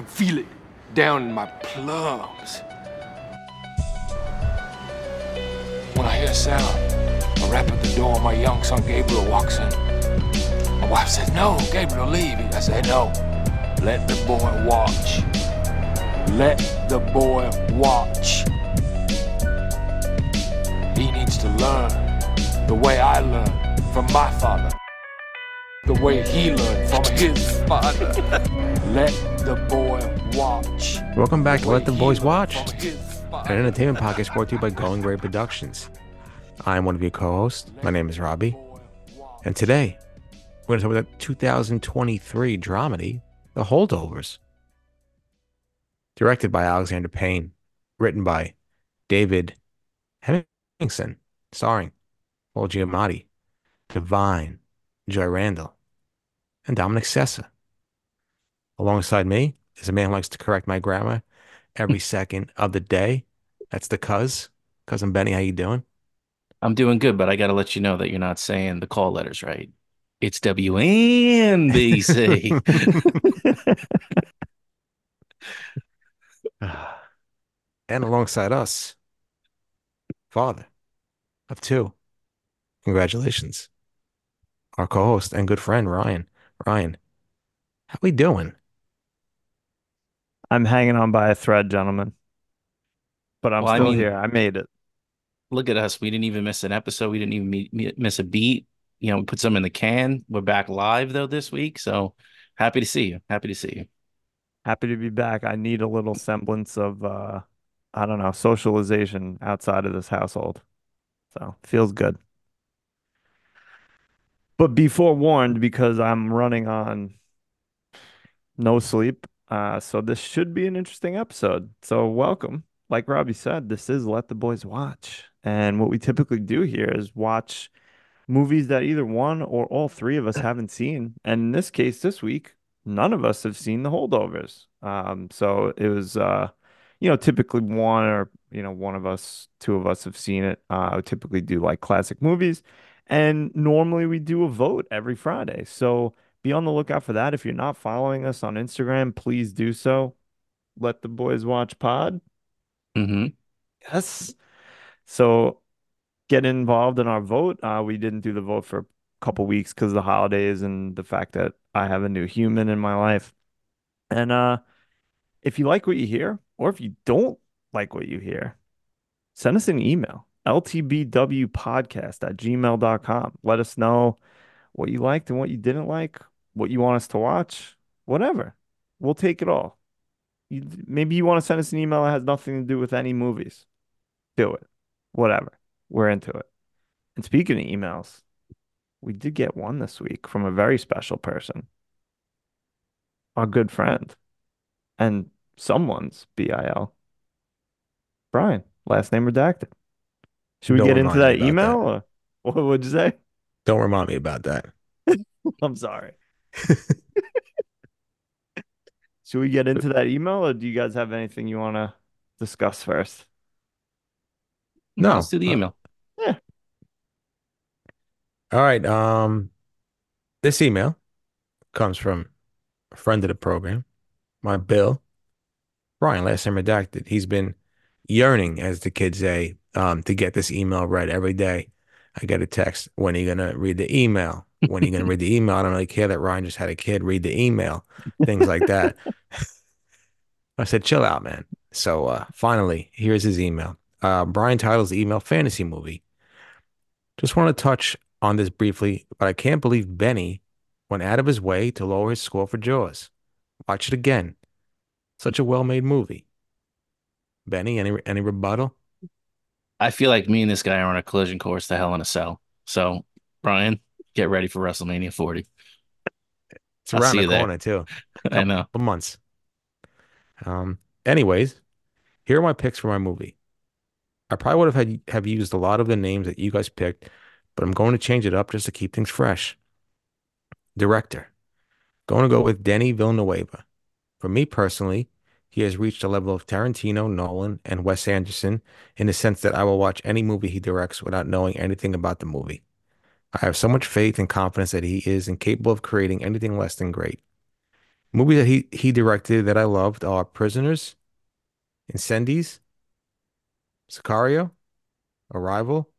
can feel it down in my plums. When I hear a sound, a rap at the door, my young son Gabriel walks in. My wife says, No, Gabriel, leave. I said, No, let the boy watch. Let the boy watch. He needs to learn the way I learned from my father, the way he learned from his father. Let the boy watch. Welcome back to Let the Boys Watch, an entertainment podcast brought to you by Going Gray Productions. I'm one of your co-hosts. My name is Robbie, and today we're going to talk about the 2023 dramedy, The Holdovers, directed by Alexander Payne, written by David Hemingson, starring Paul Giamatti, Da'Vine, Joy Randolph, and Dominic Sessa. Alongside me is a man who likes to correct my grammar every hmm. second of the day. That's the cuz. Cousin Benny, how you doing? I'm doing good, but I got to let you know that you're not saying the call letters right. It's WNBC. and alongside us, father of two. Congratulations. Our co-host and good friend Ryan. Ryan, how we doing? I'm hanging on by a thread, gentlemen. But I'm Well, I still mean- here. I made it. Look at us. We didn't even miss an episode. We didn't even meet, meet- miss a beat. You know, we put some in the can. We're back live though this week. So happy to see you. Happy to see you. Happy to be back. I need a little semblance of uh I don't know, socialization outside of this household. So feels good. But be forewarned because I'm running on no sleep. Uh, so this should be an interesting episode. So welcome. Like Robbie said, this is Let the Boys Watch. And what we typically do here is watch movies that either one or all three of us haven't seen. And in this case, this week, none of us have seen the holdovers. Um, so it was uh, you know, typically one or you know, one of us, two of us have seen it. Uh, I would typically do like classic movies. And normally we do a vote every Friday. So be on the lookout for that. If you're not following us on Instagram, please do so. Let the boys watch pod. hmm Yes. So get involved in our vote. Uh, we didn't do the vote for a couple weeks because of the holidays and the fact that I have a new human in my life. And uh, if you like what you hear, or if you don't like what you hear, send us an email ltbwpodcast at gmail.com. Let us know what you liked and what you didn't like, what you want us to watch, whatever. We'll take it all. You, maybe you want to send us an email that has nothing to do with any movies. Do it. Whatever. We're into it. And speaking of emails, we did get one this week from a very special person, our good friend, and someone's BIL. Brian, last name redacted. Should we Don't get into that email? Or what would you say? Don't remind me about that. I'm sorry. Should we get into that email, or do you guys have anything you want to discuss first? No. Let's do the Uh, email. All right. Um, this email comes from a friend of the program, my Bill, Brian, last time redacted. He's been yearning, as the kids say, um, to get this email read every day. I get a text, when are you gonna read the email? When are you gonna read the email? I don't really care that Ryan just had a kid read the email, things like that. I said, chill out, man. So uh, finally, here's his email. Uh, Brian titles the email Fantasy Movie. Just want to touch on this briefly, but I can't believe Benny went out of his way to lower his score for Jaws. Watch it again. Such a well-made movie. Benny, any any rebuttal? I feel like me and this guy are on a collision course to hell in a cell. So, Brian, get ready for WrestleMania 40. It's around the you there. corner too. I know. Couple months. Um. Anyways, here are my picks for my movie. I probably would have had have used a lot of the names that you guys picked, but I'm going to change it up just to keep things fresh. Director. Going to go with Denny Villeneuve. For me personally, he has reached a level of Tarantino, Nolan, and Wes Anderson in the sense that I will watch any movie he directs without knowing anything about the movie. I have so much faith and confidence that he is incapable of creating anything less than great. Movies that he he directed that I loved are Prisoners, Incendies, Sicario, Arrival,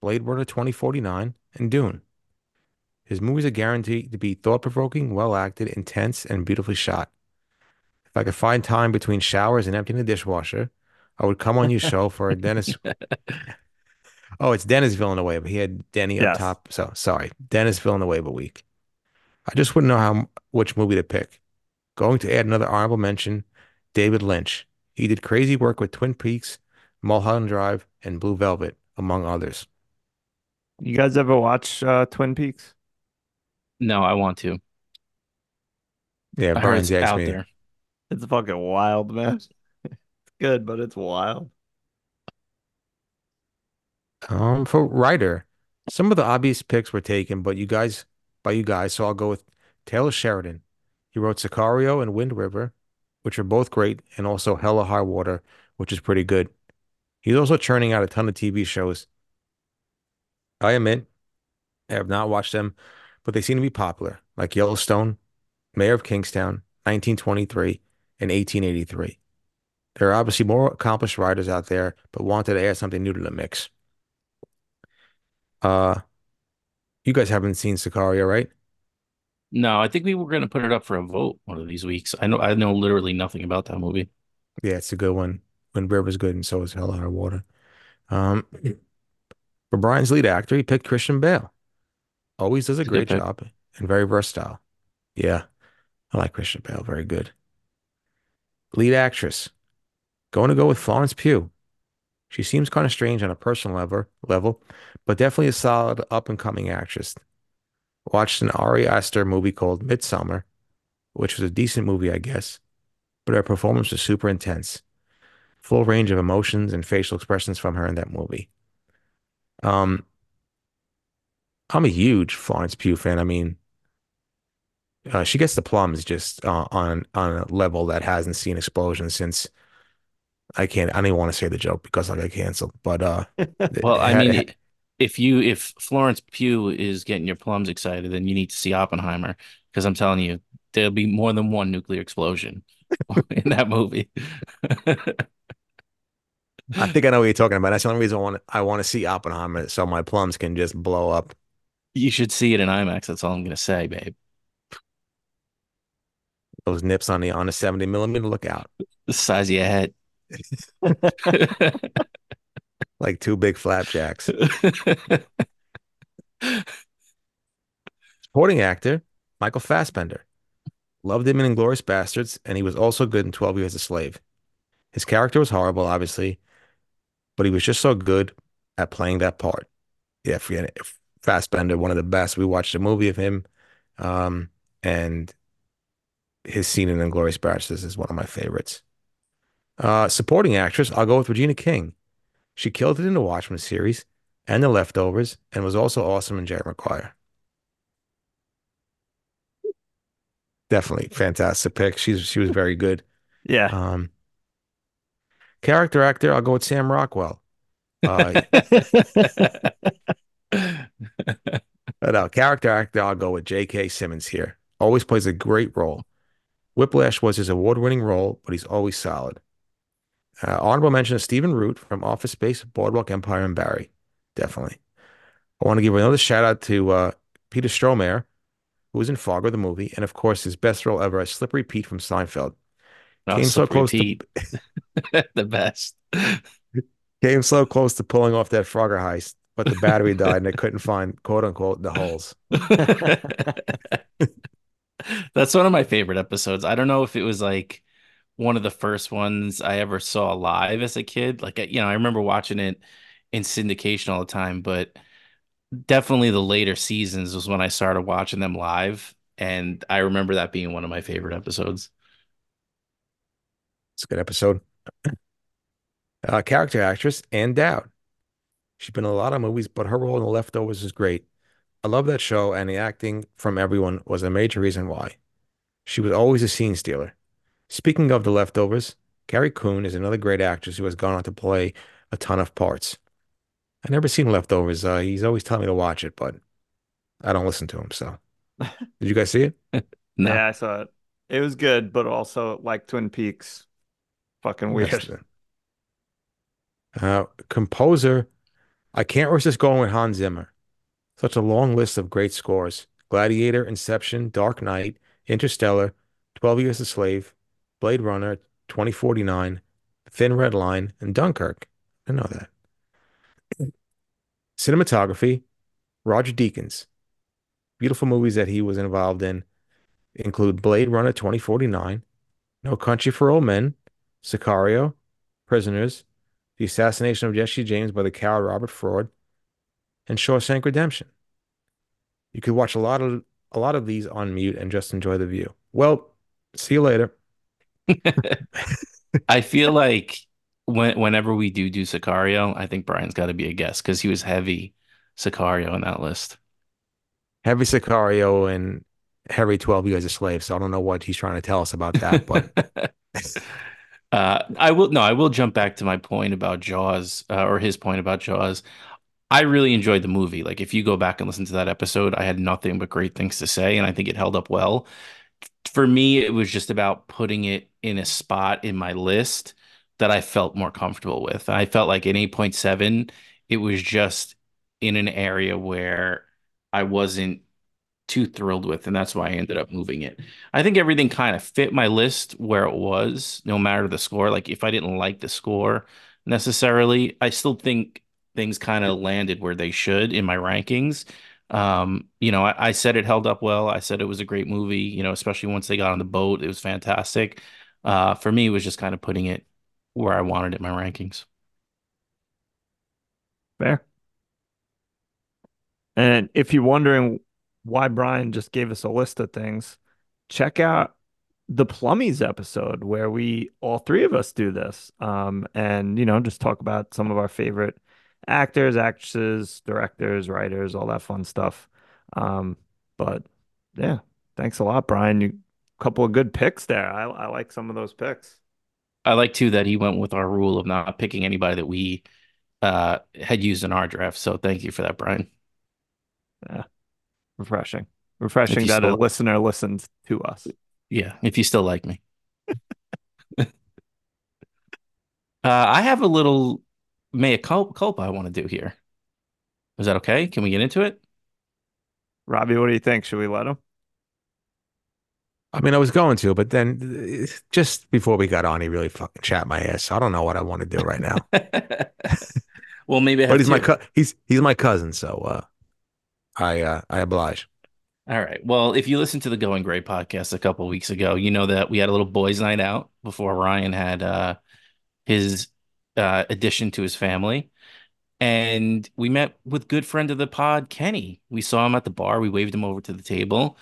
Blade Runner 2049, and Dune. His movies are guaranteed to be thought-provoking, well-acted, intense, and beautifully shot. If I could find time between showers and emptying the dishwasher, I would come on your show for a Denis. Oh, it's Denis Villeneuve. He had Denny up top. So sorry, Denis Villeneuve a week. I just wouldn't know how which movie to pick. Going to add another honorable mention, David Lynch. He did crazy work with Twin Peaks, Mulholland Drive, and Blue Velvet, among others. You guys ever watch uh, Twin Peaks? No, I want to. Yeah, Burns heard it's asked me. there. It's fucking wild, man. It's good, but it's wild. Um, for writer, some of the obvious picks were taken, but you guys, by you guys, so I'll go with Taylor Sheridan. He wrote Sicario and Wind River, which are both great, and also Hell or High Water, which is pretty good. He's also churning out a ton of TV shows. I admit, I have not watched them, but they seem to be popular, like Yellowstone, Mayor of Kingstown, 1923, and 1883. There are obviously more accomplished writers out there, but wanted to add something new to the mix. Uh, you guys haven't seen Sicario, right? No, I think we were gonna put it up for a vote one of these weeks. I know I know literally nothing about that movie. Yeah, it's a good one. Wind River's good, and so is Hell or High Water. Um, for Brian's lead actor, he picked Christian Bale. Always does a It's a great good job and very versatile. Yeah, I like Christian Bale. Very good. Lead actress, going to go with Florence Pugh. She seems kind of strange on a personal level, level, but definitely a solid up and coming actress. Watched an Ari Aster movie called Midsommar, which was a decent movie, I guess, but her performance was super intense. Full range of emotions and facial expressions from her in that movie. Um, I'm a huge Florence Pugh fan. I mean, uh, she gets the plums just uh, on on a level that hasn't seen explosions since I can't. I don't even want to say the joke because I got canceled. But uh, Well, I mean, if you if Florence Pugh is getting your plums excited, then you need to see Oppenheimer because I'm telling you, there'll be more than one nuclear explosion in that movie. I think I know what you're talking about. That's the only reason I want I want to see Oppenheimer so my plums can just blow up. You should see it in IMAX. That's all I'm gonna say, babe. Those nips on the on the 70 millimeter. Look out, The size of your head. like two big flapjacks. Supporting actor Michael Fassbender. Loved him in Inglourious Basterds, and he was also good in 12 Years a Slave. His character was horrible, obviously, but he was just so good at playing that part. Yeah. Fassbender, one of the best. We watched a movie of him, um, and his scene in Inglourious Basterds is one of my favorites. Uh, supporting actress, I'll go with Regina King. She killed it in the Watchmen series and The Leftovers, and was also awesome in Jerry Maguire. Definitely fantastic pick. She's she was very good. Yeah. Um, character actor, I'll go with Sam Rockwell. Uh, no, character actor, I'll go with J.K. Simmons here. Always plays a great role. Whiplash was his award-winning role, but he's always solid. Uh, honorable mention of Stephen Root from Office Space, Boardwalk Empire, and Barry. Definitely. I want to give another shout out to uh, Peter Stormare, who was in Fargo the movie, and of course his best role ever as Slippery Pete from Seinfeld. Oh, Came so close to Pete. the best. came so close to pulling off that Frogger heist, but the battery died and they couldn't find quote unquote the holes. That's one of my favorite episodes. I don't know if it was like one of the first ones I ever saw live as a kid. Like, you know, I remember watching it in syndication all the time, but definitely the later seasons was when I started watching them live. And I remember that being one of my favorite episodes. It's a good episode. Uh, character actress Ann Dowd. She's been in a lot of movies, but her role in The Leftovers is great. I love that show, and the acting from everyone was a major reason why. She was always a scene stealer. Speaking of The Leftovers, Carrie Coon is another great actress who has gone on to play a ton of parts. I've never seen Leftovers. Uh, he's always telling me to watch it, but I don't listen to him. So, did you guys see it? No. Yeah, I saw it. It was good, but also like Twin Peaks, fucking weird. Uh, composer, I can't resist going with Hans Zimmer. Such a long list of great scores. Gladiator, Inception, Dark Knight, Interstellar, 12 Years a Slave, Blade Runner, 2049, Thin Red Line, and Dunkirk. I know that. Cinematography, Roger Deakins. Beautiful movies that he was involved in include Blade Runner 2049, No Country for Old Men, Sicario, Prisoners, The Assassination of Jesse James by the coward Robert Ford, and Shawshank Redemption. You could watch a lot of a lot of these on mute and just enjoy the view. Well, see you later. I feel like when, whenever we do do Sicario, I think Brian's got to be a guest because he was heavy Sicario on that list. Heavy Sicario and heavy 12 Years a Slave. So I don't know what he's trying to tell us about that, but uh, I will no, I will jump back to my point about Jaws uh, or his point about Jaws. I really enjoyed the movie. Like if you go back and listen to that episode, I had nothing but great things to say, and I think it held up well. For me, it was just about putting it in a spot in my list that I felt more comfortable with. I felt like in 8.7, it was just in an area where I wasn't too thrilled with, and that's why I ended up moving it. I think everything kind of fit my list where it was, no matter the score. Like if I didn't like the score necessarily, I still think things kind of landed where they should in my rankings. Um, you know, I, I, said it held up well. I said it was a great movie, you know, especially once they got on the boat, it was fantastic. Uh, for me, it was just kind of putting it where I wanted it in my rankings. Fair. And if you're wondering why Brian just gave us a list of things, check out the Plummies episode where we all three of us do this. Um, and you know, just talk about some of our favorite actors, actresses, directors, writers, all that fun stuff. Um, but yeah, thanks a lot, Brian. You couple of good picks there. I, I like some of those picks. I like too that he went with our rule of not picking anybody that we uh, had used in our draft. So thank you for that, Brian. Yeah, refreshing, refreshing that a listener listens to us. Yeah, if you still like me. uh, I have a little mea culpa I want to do here. Is that okay? Can we get into it? Robbie, what do you think? Should we let him? I mean, I was going to, but then just before we got on, he really fucking chat my ass. So I don't know what I want to do right now. well, maybe. but he's my co- he's he's my cousin, so uh, I uh, I oblige. All right. Well, if you listened to the Going Gray podcast a couple weeks ago, you know that we had a little boys' night out before Ryan had uh, his uh, addition to his family. And we met with good friend of the pod, Kenny. We saw him at the bar. We waved him over to the table.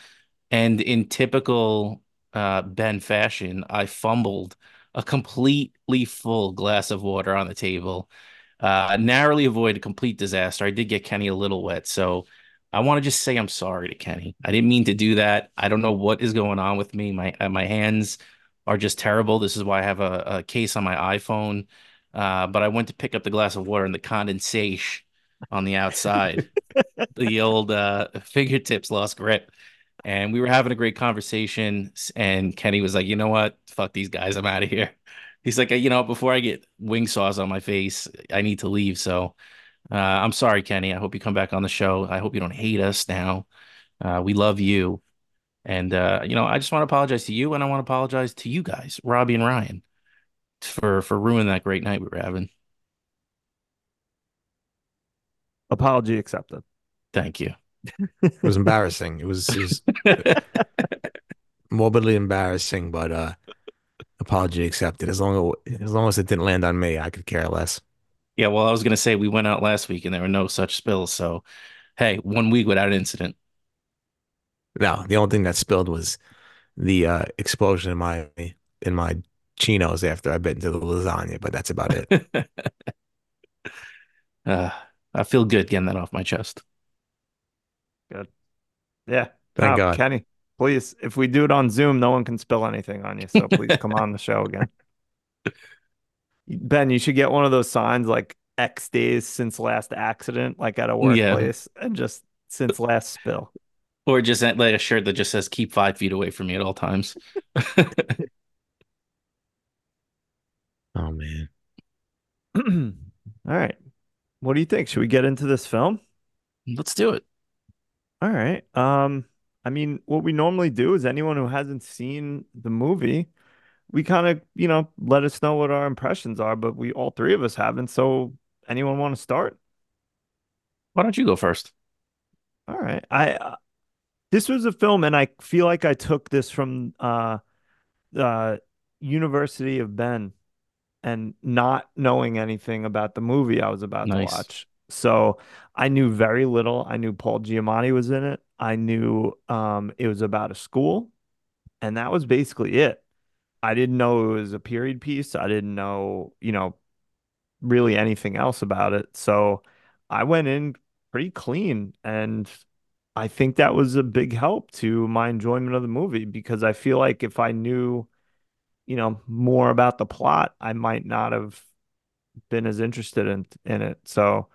And in typical uh, Ben fashion, I fumbled a completely full glass of water on the table. Uh, narrowly avoided a complete disaster. I did get Kenny a little wet. So I want to just say I'm sorry to Kenny. I didn't mean to do that. I don't know what is going on with me. My uh, my hands are just terrible. This is why I have a, a case on my iPhone uh, but I went to pick up the glass of water and the condensation on the outside, the old uh, fingertips lost grip. And we were having a great conversation. And Kenny was like, you know what? Fuck these guys. I'm out of here. He's like, you know, before I get wing sauce on my face, I need to leave. So uh, I'm sorry, Kenny. I hope you come back on the show. I hope you don't hate us now. Uh, we love you. And, uh, you know, I just want to apologize to you and I want to apologize to you guys, Robbie and Ryan for for ruining that great night we were having. Apology accepted. Thank you. It was embarrassing. It was, it was morbidly embarrassing, but uh apology accepted. As long as as long as it didn't land on me, I could care less. Yeah, well, I was gonna say we went out last week and there were no such spills. So, hey, one week without an incident. No, the only thing that spilled was the uh, explosion in my in my chinos after I bit into the lasagna, but that's about it. uh, I feel good getting that off my chest. Good. Yeah. Thank God. Kenny, please, if we do it on Zoom, no one can spill anything on you. So please come on the show again. Ben, you should get one of those signs like X days since last accident, like at a workplace, yeah. and just since last spill. Or just like a shirt that just says "Keep five feet away from me" at all times. Oh man. All right. What do you think? Should we get into this film? Let's do it. All right. Um, I mean, what we normally do is anyone who hasn't seen the movie, we kind of, you know, let us know what our impressions are, but we all three of us haven't. So, anyone want to start? Why don't you go first? All right. I uh, this was a film, and I feel like I took this from uh, uh, University of Ben, and not knowing anything about the movie I was about Nice. to watch. So I knew very little. I knew Paul Giamatti was in it. I knew um, it was about a school, and that was basically it. I didn't know it was a period piece. I didn't know, you know, really anything else about it. So I went in pretty clean, and I think that was a big help to my enjoyment of the movie because I feel like if I knew, you know, more about the plot, I might not have been as interested in in it. So,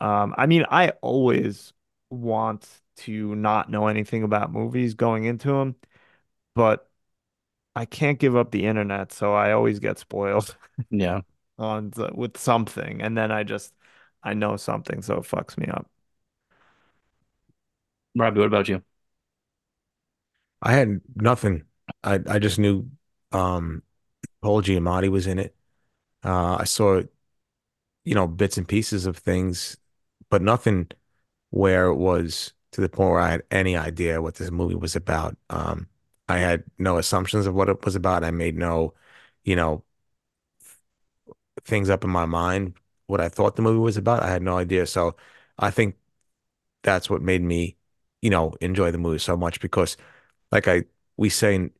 um, I mean, I always want to not know anything about movies going into them, but I can't give up the internet, so I always get spoiled Yeah. on the, with something, and then I just I know something, so it fucks me up. Robbie, what about you? I had nothing. I I just knew um Paul Giamatti was in it. Uh I saw, you know, bits and pieces of things, but nothing where it was to the point where I had any idea what this movie was about. Um I had no assumptions of what it was about. I made no, you know, things up in my mind what I thought the movie was about. I had no idea. So I think that's what made me, you know, enjoy the movie so much because like I we saying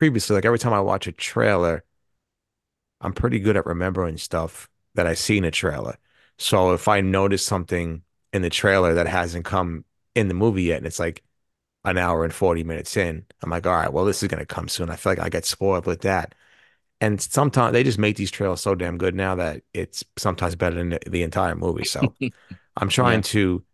previously, like every time I watch a trailer, I'm pretty good at remembering stuff that I see in a trailer. So if I notice something in the trailer that hasn't come in the movie yet, and it's like an hour and 40 minutes in, I'm like, all right, well, this is gonna come soon. I feel like I get spoiled with that. And sometimes they just make these trailers so damn good now that it's sometimes better than the, the entire movie. So I'm trying Yeah. to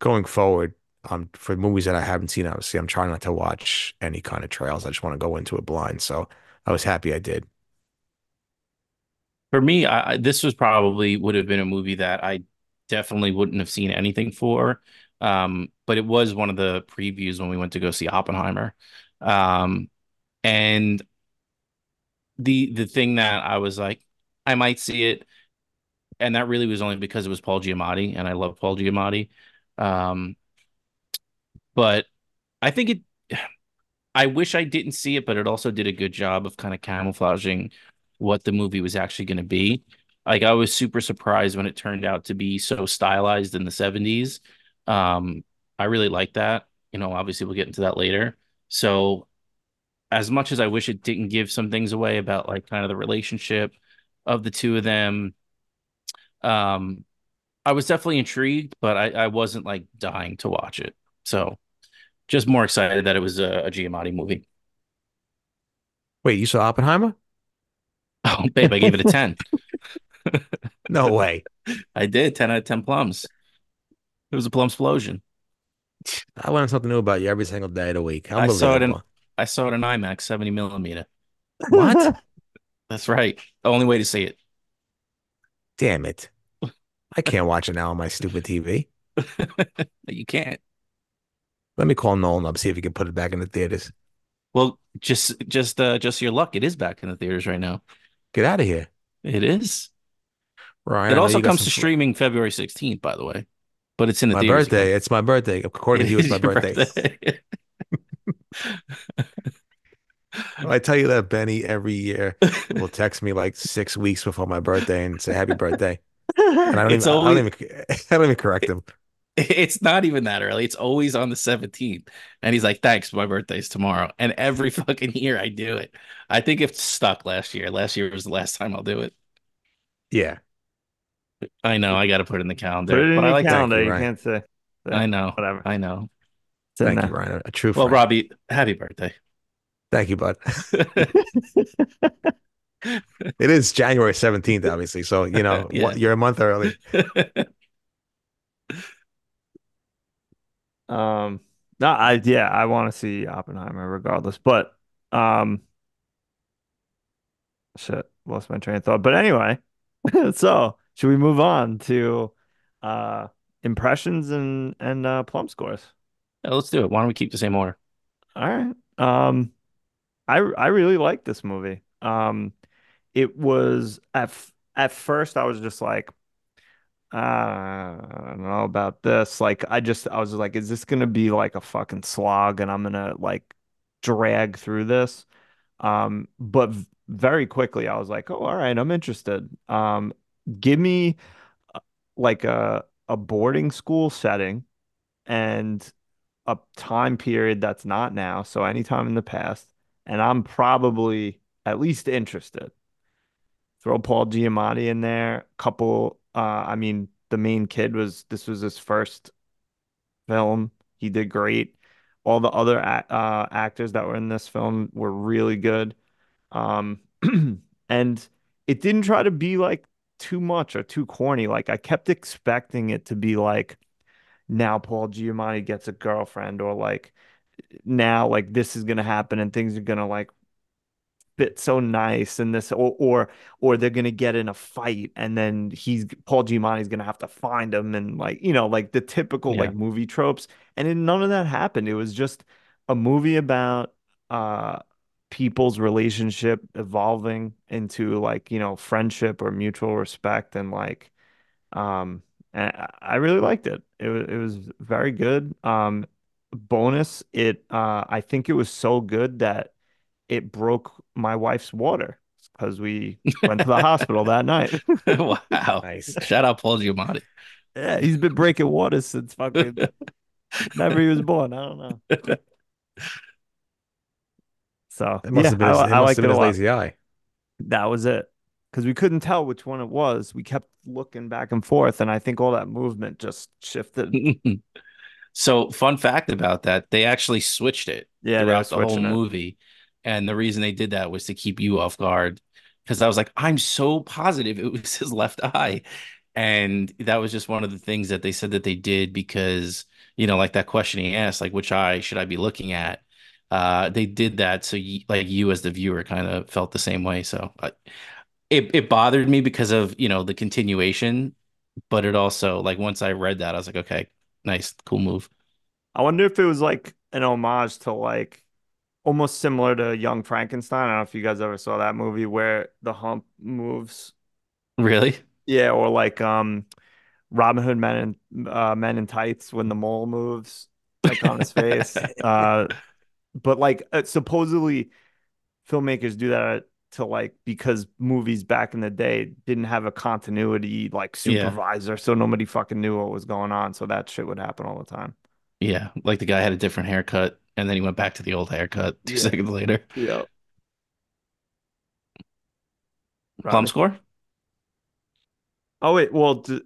going forward, um, for movies that I haven't seen, obviously, I'm trying not to watch any kind of trails. I just want to go into it blind. So I was happy I did. For me, I, this was probably would have been a movie that I definitely wouldn't have seen anything for. Um, but it was one of the previews when we went to go see Oppenheimer. Um, and the the thing that I was like, I might see it, and that really was only because it was Paul Giamatti, and I love Paul Giamatti. Um, but I think it. I wish I didn't see it, but it also did a good job of kind of camouflaging what the movie was actually going to be. Like I was super surprised when it turned out to be so stylized in the 70s. Um, I really like that. You know, obviously we'll get into that later. So as much as I wish it didn't give some things away about like kind of the relationship of the two of them, um, I was definitely intrigued, but I, I wasn't like dying to watch it. So just more excited that it was a, a Giamatti movie. Wait, you saw Oppenheimer? Oh, babe, I gave it a 10. No way. I did 10 out of 10 plums. It was a plum explosion. I learn something new about you every single day of the week. I saw it in I saw it in IMAX 70 millimeter. What? That's right. The only way to see it. Damn it. I can't watch it now on my stupid TV. You can't. Let me call Nolan up, see if he can put it back in the theaters. Well, just just uh just your luck. It is back in the theaters right now. Get out of here. It is. Ryan, I It also comes to streaming February 16th, by the way. But it's in the My theaters birthday. again. It's my birthday. According to you, it's my It is your birthday. birthday. I tell you that Benny every year will text me like six weeks before my birthday and say happy birthday. And I don't It's even, I don't even, I don't even correct him. It's not even that early. It's always on the 17th. And he's like, thanks, my birthday's tomorrow. And every fucking year I do it. I think it's stuck last year. Last year was the last time I'll do it. Yeah. I know. I got to put it in the calendar. Put it in but I like calendar. you, You Ryan. can't say. I know. Whatever. I know. It's in Thank you. Ryan. A true Well, friend. Robbie, happy birthday. Thank you, bud. It is January 17th, obviously. So, you know, Yeah. what, you're a month early. Um, No, I yeah, I want to see Oppenheimer regardless. But um shit, lost my train of thought. But anyway, so should we move on to uh impressions and and uh plum scores? Yeah, let's do it. Why don't we keep the same order? All right. Um I I really like this movie. Um it was at f- at first I was just like I don't know about this. Like I just I was like is this going to be like a fucking slog and I'm going to like drag through this? Um but very quickly I was like, "Oh, all right, I'm interested." Um give me uh, like a a boarding school setting and a time period that's not now, so anytime in the past, and I'm probably at least interested. Throw Paul Giamatti in there. Couple, uh, I mean, the main kid was this was his first film. He did great. All the other uh, actors that were in this film were really good. Um, and it didn't try to be like too much or too corny. Like I kept expecting it to be like now Paul Giamatti gets a girlfriend or like now like this is gonna happen and things are gonna like fit so nice and this or or or they're gonna get in a fight and then he's Paul Giamatti's gonna have to find him and like you know like the typical Yeah. like movie tropes and then none of that happened. It was just a movie about uh people's relationship evolving into like you know friendship or mutual respect and like um, and I I really liked it. It was it was very good. Um, bonus, it uh, I think it was so good that it broke my wife's water because we went to the hospital that night. Wow. Nice. Shout out Paul Giamatti. Yeah, he's been breaking water since fucking never he was born. I don't know. So It must yeah, have been I, his, it I must liked have it been a his lot. lazy eye. That was it. Because we couldn't tell which one it was. We kept looking back and forth, and I think all that movement just shifted. So, fun fact about that, they actually switched it Yeah, throughout the whole switching it. movie. And the reason they did that was to keep you off guard. Because I was like, I'm so positive it was his left eye. And that was just one of the things that they said that they did because, you know, like that question he asked, like, which eye should I be looking at? Uh, they did that so like you as the viewer kind of felt the same way. So I, it it bothered me because of, you know, the continuation, but it also like once I read that, I was like, okay, nice, cool move. I wonder if it was like an homage to like almost similar to Young Frankenstein. I don't know if you guys ever saw that movie where the hump moves. Really? Yeah, or like um Robin Hood Men in uh, Men in Tights when the mole moves like on his face. Uh, but like uh, supposedly filmmakers do that to like because movies back in the day didn't have a continuity like Yeah. supervisor, so nobody fucking knew what was going on. So that shit would happen all the time. Yeah, like the guy had a different haircut and then he went back to the old haircut two Yeah. seconds later. Yeah. Plum score? Oh wait, well, do, do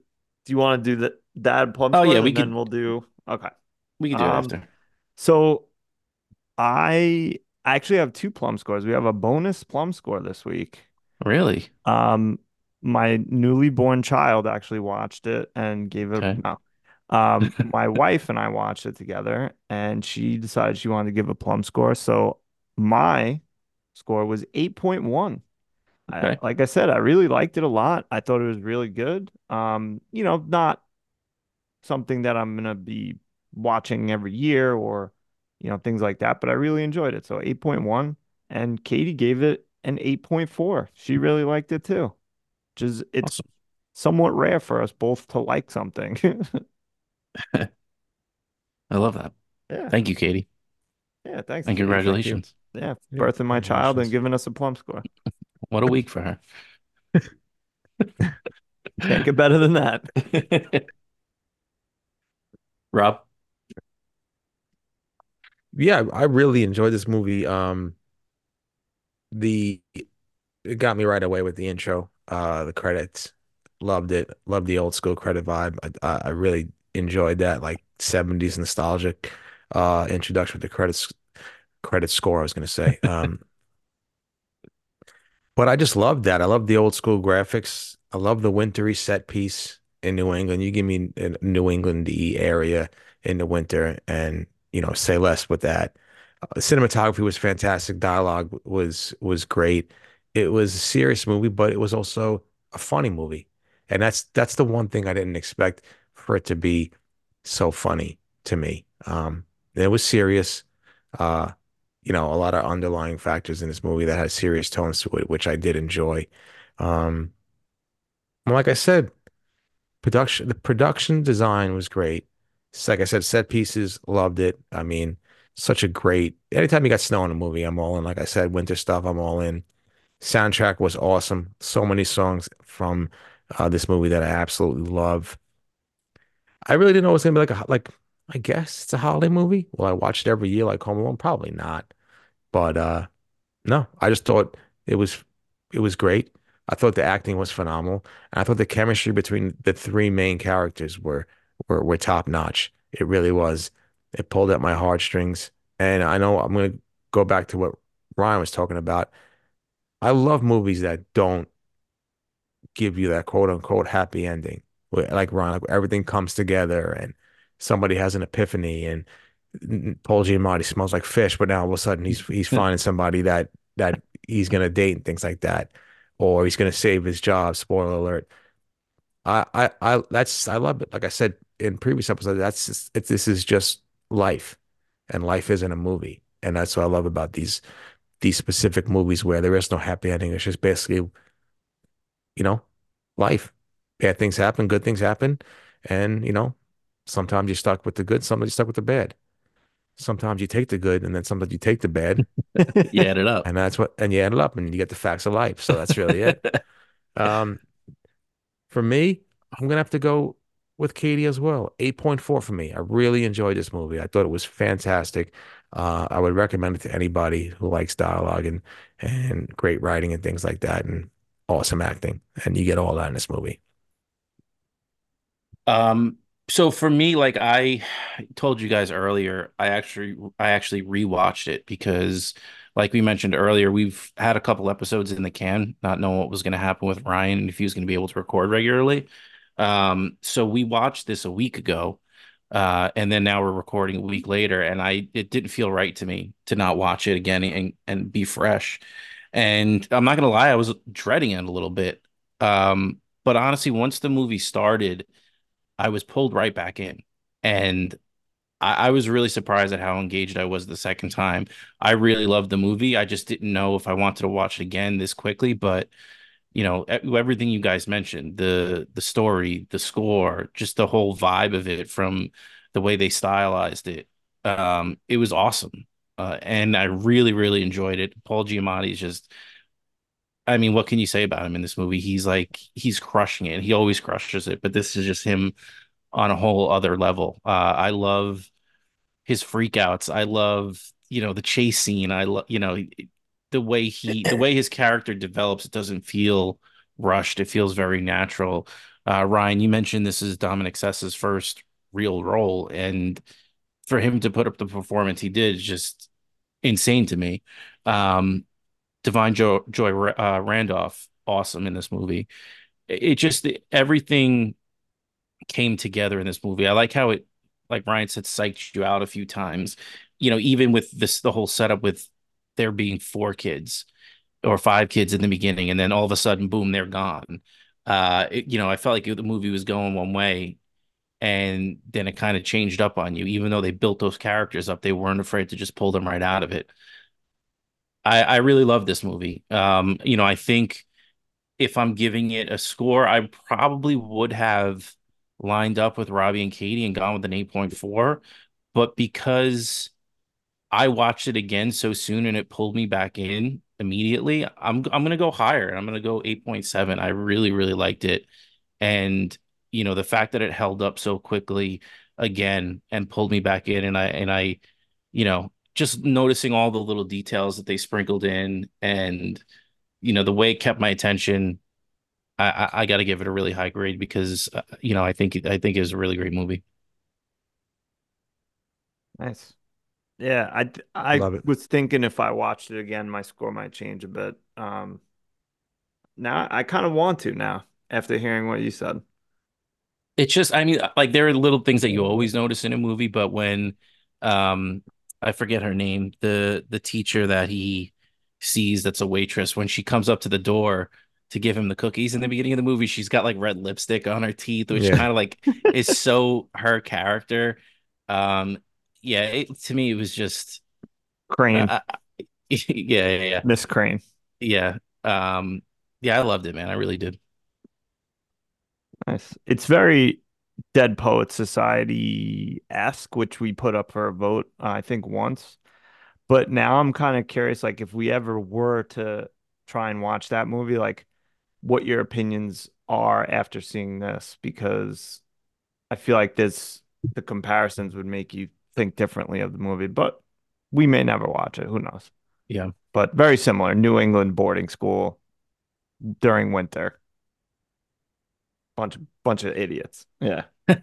you want to do the that plum Oh, score? yeah, we and then we'll do okay. We can do it Um, after. So I actually have two plum scores. We have a bonus plum score this week. Really? Um, my newly born child actually watched it and gave it Okay. no. Um, my wife and I watched it together, and she decided she wanted to give a plum score. So my score was 8.1. I, like I said, I really liked it a lot. I thought it was really good. Um, you know, not something that I'm gonna be watching every year or, you know, things like that, but I really enjoyed it. So 8.1, and Katie gave it an 8.4. She really liked it too. Which is it's Awesome. somewhat rare for us both to like something. I love that. Yeah. Thank you, Katie. Yeah, thanks. And Katie. congratulations. Yeah, Yeah, birthing my child and giving us a plum score. What a week for her. Can't get better than that. Rob? Yeah, I really enjoyed this movie. Um, the it got me right away with the intro, uh, the credits. Loved it. Loved the old school credit vibe. I, I I really enjoyed that, like 70s nostalgic uh introduction with the credits credit score, I was gonna say. Um, but I just loved that. I love the old school graphics. I love the wintry set piece in New England. You give me a New England area in the winter, and you know, say less with that. Uh, cinematography was fantastic. Dialogue was was great. It was a serious movie, but it was also a funny movie. And that's that's the one thing I didn't expect for it to be so funny to me. Um, it was serious. Uh, you know, a lot of underlying factors in this movie that had serious tones to it, which I did enjoy. Um, like I said, production the production design was great. like I said, set pieces, loved it. I mean, such a great anytime you got snow in a movie, I'm all in. Like I said, winter stuff, I'm all in. Soundtrack was awesome. So many songs from uh, this movie that I absolutely love. I really didn't know it was gonna be like a like I guess it's a holiday movie. Well, I watched it every year like Home Alone? Probably not. But uh no, I just thought it was it was great. I thought the acting was phenomenal. And I thought the chemistry between the three main characters were were were top notch. It really was. It pulled at my heartstrings. And I know I'm gonna go back to what Ryan was talking about. I love movies that don't give you that quote unquote happy ending. Like Ron, like everything comes together and somebody has an epiphany and Paul Giamatti smells like fish, but now all of a sudden he's he's finding somebody that that he's gonna date and things like that, or he's gonna save his job. Spoiler alert. I I, I that's I love it. Like I said in previous episodes, that's just, it, this is just life, and life isn't a movie, and that's what I love about these these specific movies where there is no happy ending. It's just basically, you know, life. Bad things happen, good things happen, and you know, sometimes you're stuck with the good, sometimes you're stuck with the bad sometimes you take the good and then sometimes you take the bad. you add it up. And that's what, and you add it up and you get the facts of life. So that's really it. Um, for me, I'm going to have to go with Katie as well. 8.4 for me. I really enjoyed this movie. I thought it was fantastic. Uh, I would recommend it to anybody who likes dialogue and, and great writing and things like that and awesome acting. And you get all that in this movie. Um, so for me, like I told you guys earlier, I actually I actually rewatched it because like we mentioned earlier, we've had a couple episodes in the can, not knowing what was going to happen with Ryan and if he was going to be able to record regularly. Um, so we watched this a week ago, uh, and then now we're recording a week later, and I it didn't feel right to me to not watch it again and and be fresh. And I'm not gonna lie, I was dreading it a little bit. Um, but honestly, once the movie started I was pulled right back in. And I, I, was really surprised at how engaged I was the second time. I really loved the movie. I just didn't know if I wanted to watch it again this quickly, but you know, everything you guys mentioned, the the story, the score, just the whole vibe of it from the way they stylized it. Um, it was awesome. Uh, and I really, really enjoyed it. Paul Giamatti is just I mean, what can you say about him in this movie? He's like he's crushing it. He always crushes it, but this is just him on a whole other level. Uh, I love his freakouts. I love you know the chase scene. I love you know the way he the way his character develops. It doesn't feel rushed. It feels very natural. Uh, Ryan, you mentioned this is Dominic Sessa's first real role, and for him to put up the performance he did is just insane to me. Um, Da'Vine jo- Joy uh, Randolph, awesome in this movie. It, it just everything came together in this movie. I like how it, like Ryan said, psyched you out a few times. You know, even with this, the whole setup with there being four kids or five kids in the beginning, and then all of a sudden, boom, they're gone. Uh, it, you know, I felt like the movie was going one way, and then it kind of changed up on you. Even though they built those characters up, they weren't afraid to just pull them right out of it. I, I really love this movie. Um, you know, I think if I'm giving it a score, I probably would have lined up with Robbie and Katie and gone with an 8.4. But because I watched it again so soon and it pulled me back in immediately, I'm I'm gonna go higher. I'm gonna go 8.7. I really, really liked it. And you know, the fact that it held up so quickly again and pulled me back in and I and I, you know, just noticing all the little details that they sprinkled in and you know the way it kept my attention i i, I got to give it a really high grade because uh, you know i think i think it was a really great movie. Nice. Yeah i i was thinking if i watched it again my score might change a bit. Um now i kind of want to now after hearing what you said. It's just i mean like there are little things that you always notice in a movie but when um I forget her name, the the teacher that he sees that's a waitress when she comes up to the door to give him the cookies in the beginning of the movie, she's got like red lipstick on her teeth, which Yeah. kind of like is so her character. Um yeah, it, to me it was just Crane, uh, yeah, yeah, yeah. Miss Crane. Yeah. Um yeah, I loved it, man. I really did. Nice. It's very Dead Poet Society-esque, which we put up for a vote, uh, I think once. But now I'm kind of curious, like if we ever were to try and watch that movie, like what your opinions are after seeing this, because I feel like this the comparisons would make you think differently of the movie, but we may never watch it. Who knows? Yeah. But very similar. New England boarding school during winter. Bunch bunch of idiots. Yeah.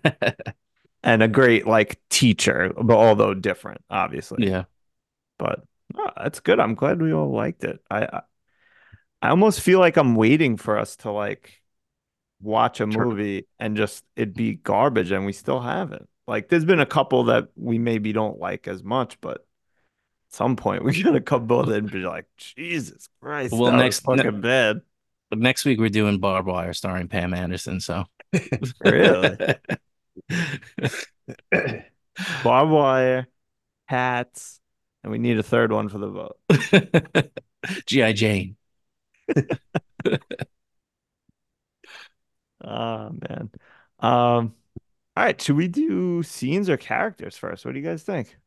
And a great like teacher, but although different, obviously. Yeah. But oh, that's good. I'm glad we all liked it. I, I I almost feel like I'm waiting for us to like watch a Sure. movie and just it'd be garbage and we still haven't. Like there's been a couple that we maybe don't like as much, but at some point we gotta come both and be like, Jesus Christ, Well, next- ne- fucking bad. But next week we're doing Barb Wire starring Pam Anderson, so Really? Barbed wire, hats, and we need a third one for the vote. G.I. Jane. Oh man. Um, all right, should we do scenes or characters first? What do you guys think?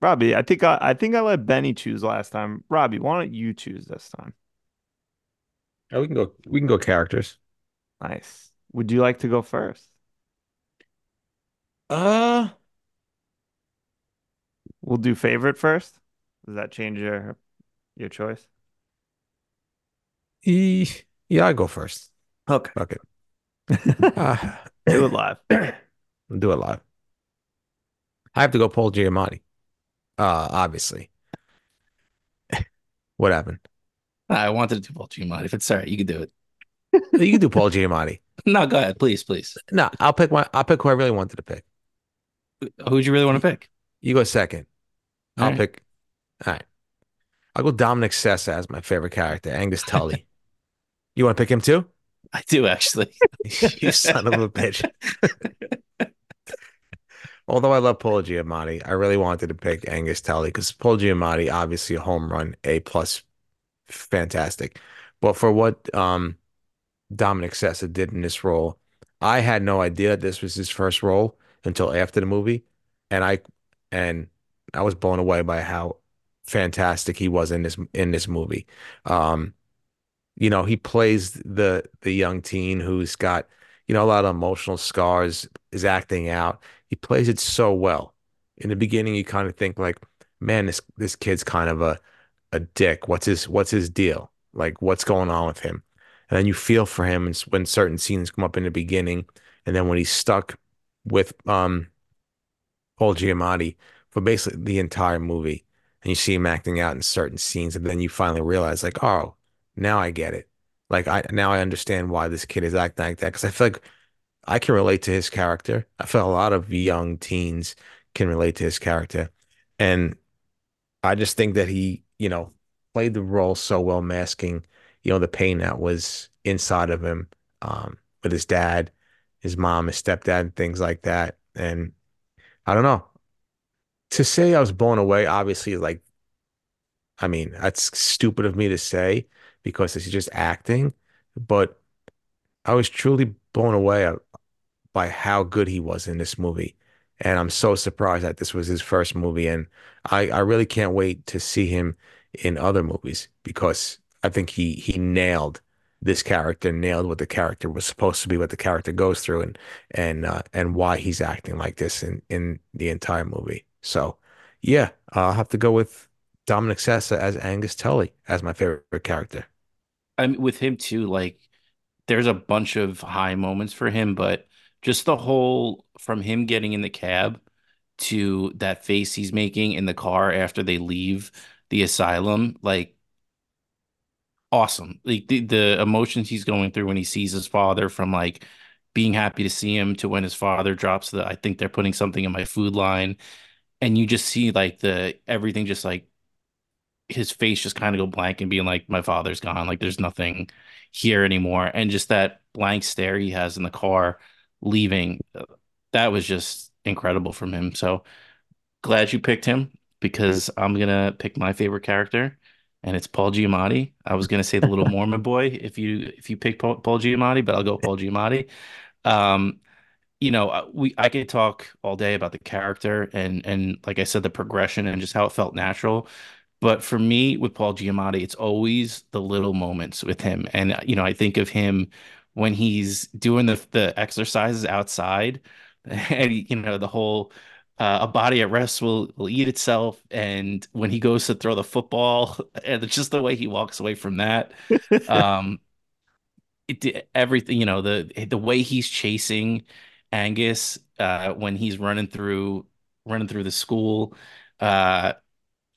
Robbie, I think I, I think I let Benny choose last time. Robbie, why don't you choose this time? Oh, we can go. We can go characters. Nice. Would you like to go first? Uh, We'll do favorite first. Does that change your your choice? e- yeah, I go first. Okay. Okay. it. do Uh, it live. Do it live. I have to go Paul Giamatti. Uh, obviously. What happened? I wanted to do Paul Giamatti, but sorry, you can do it. You can do Paul Giamatti. No, go ahead, please, please. No, I'll pick my. I'll pick who I really wanted to pick. Who'd you really want to pick? You go second. All I'll right. pick. All right. I'll go Dominic Sessa as my favorite character, Angus Tully. You want to pick him too? I do actually. you son of a bitch. Although I love Paul Giamatti, I really wanted to pick Angus Tully because Paul Giamatti, obviously a home run, A plus, fantastic. But for what um Dominic Sessa did in this role, I had no idea this was his first role until after the movie, and I and I was blown away by how fantastic he was in this in this movie. Um, you know, he plays the the young teen who's got, you know, a lot of emotional scars, is acting out. He plays it so well. In the beginning, you kind of think like, man, this this kid's kind of a a dick. What's his what's his deal? Like, what's going on with him? And then you feel for him when certain scenes come up in the beginning, and then when he's stuck with um Paul Giamatti for basically the entire movie, and you see him acting out in certain scenes, and then you finally realize, like, oh, now I get it. Like I now I understand why this kid is acting like that because I feel like I can relate to his character. I feel a lot of young teens can relate to his character, and I just think that he, you know, played the role so well, masking, you know, the pain that was inside of him, um, with his dad, his mom, his stepdad, and things like that. And I don't know. To say I was blown away, obviously, like, I mean, that's stupid of me to say because this is just acting, but I was truly blown away uh, by how good he was in this movie. And I'm so surprised that this was his first movie. And I, I really can't wait to see him in other movies because I think he he nailed this character, nailed what the character was supposed to be, what the character goes through, and and uh, and why he's acting like this in in the entire movie. So, yeah, I'll have to go with Dominic Sessa as Angus Tully as my favorite character. I mean, with him too, like there's a bunch of high moments for him, but just the whole from him getting in the cab to that face he's making in the car after they leave the asylum, like awesome. Like the, the emotions he's going through when he sees his father from like being happy to see him to when his father drops the I think they're putting something in my food line and you just see like the everything just like his face just kind of go blank and being like, my father's gone. Like there's nothing here anymore. And just that blank stare he has in the car leaving, uh, that was just incredible from him. So glad you picked him because I'm gonna pick my favorite character, and it's Paul Giamatti. I was gonna say the little Mormon boy if you if you pick Paul, Paul Giamatti, but I'll go Paul Giamatti. Um, you know, uh, we I could talk all day about the character and and like I said, the progression and just how it felt natural. But for me, with Paul Giamatti, it's always the little moments with him. And, you know, I think of him when he's doing the, the exercises outside and, you know, the whole uh, a body at rest will, will eat itself. And when he goes to throw the football, and it's just the way he walks away from that. Um, it, everything, you know, the the way he's chasing Angus uh, when he's running through running through the school. Uh,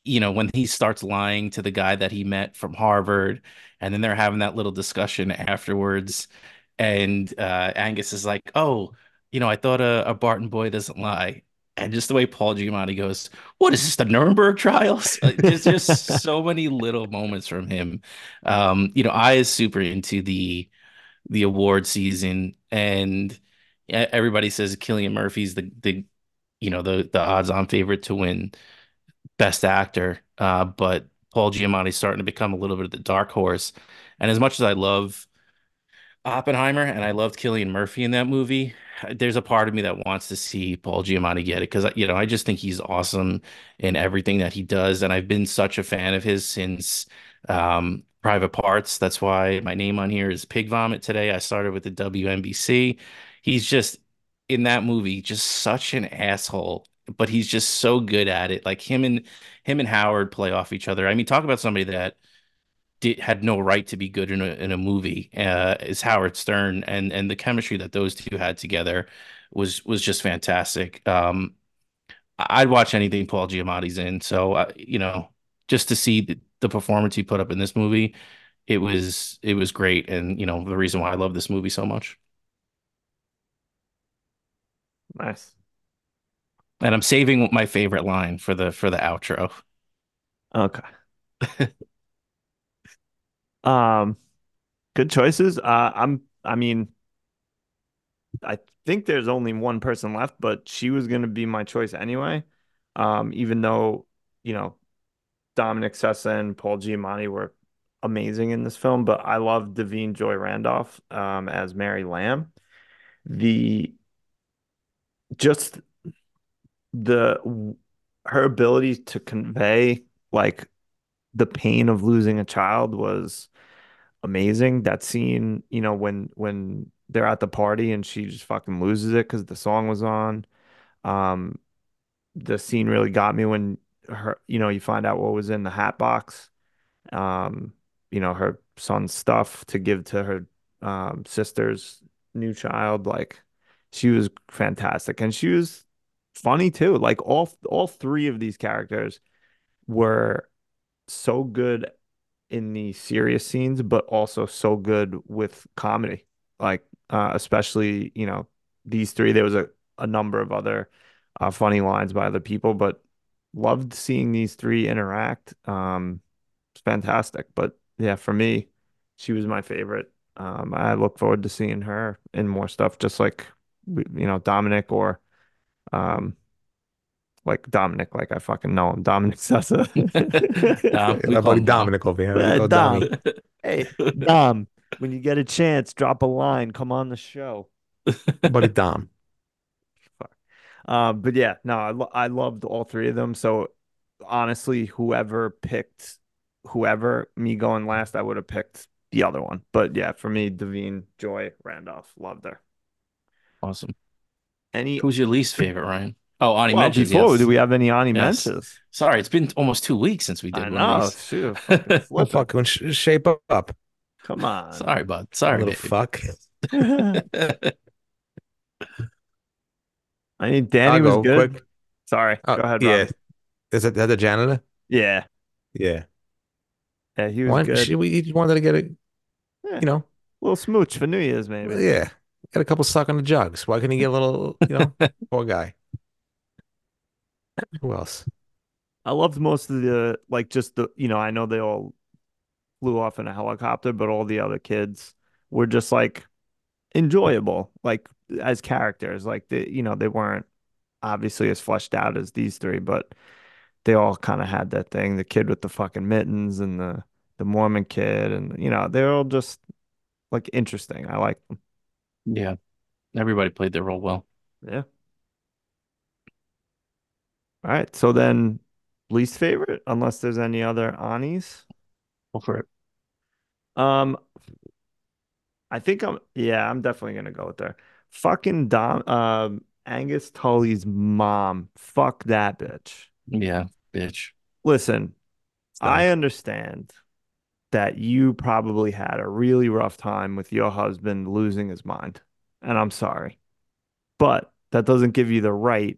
you know, when he starts lying to the guy that he met from Harvard, and then they're having that little discussion afterwards, and uh, Angus is like, "Oh, you know, I thought a, a Barton boy doesn't lie," and just the way Paul Giamatti goes, "What is this, the Nuremberg trials?" There's just so many little moments from him. Um, you know, I is super into the the award season, and everybody says Cillian Murphy's the the you know the the odds on favorite to win Best Actor, uh, but Paul Giamatti's starting to become a little bit of the dark horse. And as much as I love Oppenheimer and I loved Cillian Murphy in that movie, there's a part of me that wants to see Paul Giamatti get it because you know I just think he's awesome in everything that he does, and I've been such a fan of his since um, Private Parts. That's why my name on here is Pig Vomit today. I started with the WNBC. He's just in that movie, just such an asshole but he's just so good at it. Like him and him and Howard play off each other. I mean, talk about somebody that did had no right to be good in a in a movie. Uh, is Howard Stern and and the chemistry that those two had together was was just fantastic. Um, I'd watch anything Paul Giamatti's in. So uh, you know, just to see the, the performance he put up in this movie, it was it was great, and you know the reason why I love this movie so much. Nice. And I'm saving my favorite line for the for the outro. Okay. um good choices. Uh I'm I mean I think there's only one person left, but she was going to be my choice anyway. Um even though, you know, Dominic Sessa and Paul Giamatti were amazing in this film, but I love Da'Vine Joy Randolph um as Mary Lamb. The just the her ability to convey like the pain of losing a child was amazing. That scene, you know, when when they're at the party and she just fucking loses it because the song was on. Um, the scene really got me when her, you know, you find out what was in the hat box. Um, you know, her son's stuff to give to her um, sister's new child. Like, she was fantastic, and she was funny too. Like all all three of these characters were so good in the serious scenes, but also so good with comedy. Like uh, especially, you know, these three. There was a, a number of other uh, funny lines by other people, but loved seeing these three interact. Um, it's fantastic. But yeah, for me, she was my favorite. Um, I look forward to seeing her in more stuff, just like you know Dominic or um, like Dominic, like I fucking know him, Dominic Sessa. Dom, my buddy Dominic over here. Uh, Dom. hey, Dom, when you get a chance, drop a line. Come on the show. buddy Dom. Um, but yeah, no, I, lo- I loved all three of them. So honestly, whoever picked whoever me going last, I would have picked the other one. But yeah, for me, Da'Vine, Joy, Randolph, loved her. Awesome. Any who's your least favorite, Ryan? Oh, Ani well, Menches. Before, yes. do we have any Ani yes. Menches? Sorry, it's been almost two weeks since we did I know. of these. Shoot, fucking, fucking shape up. Come on. Sorry, bud. Sorry, little fuck. I mean, Danny was good. Quick. Sorry, uh, go ahead. Yeah, Rob. is that the janitor? Yeah, yeah, yeah. He was Why, good. She, we just wanted to get a, yeah. you know, a little smooch for New Year's, maybe. Yeah, Got a couple stuck on the jugs. Why can he get a little, you know, poor guy. Who else? I loved most of the like just the you know I know they all flew off in a helicopter, but all the other kids were just like enjoyable, like as characters. Like they you know they weren't obviously as fleshed out as these three, but they all kind of had that thing. The kid with the fucking mittens and the the Mormon kid, and you know they're all just like interesting. I like them. Yeah. Everybody played their role well. Yeah. All right. So then, least favorite, unless there's any other Anis. Go for it. Um, I think I'm. Yeah, I'm definitely gonna go with there. Fucking Dom. Um, Angus Tully's mom. Fuck that bitch. Yeah, bitch. Listen, I understand that you probably had a really rough time with your husband losing his mind, and I'm sorry, but that doesn't give you the right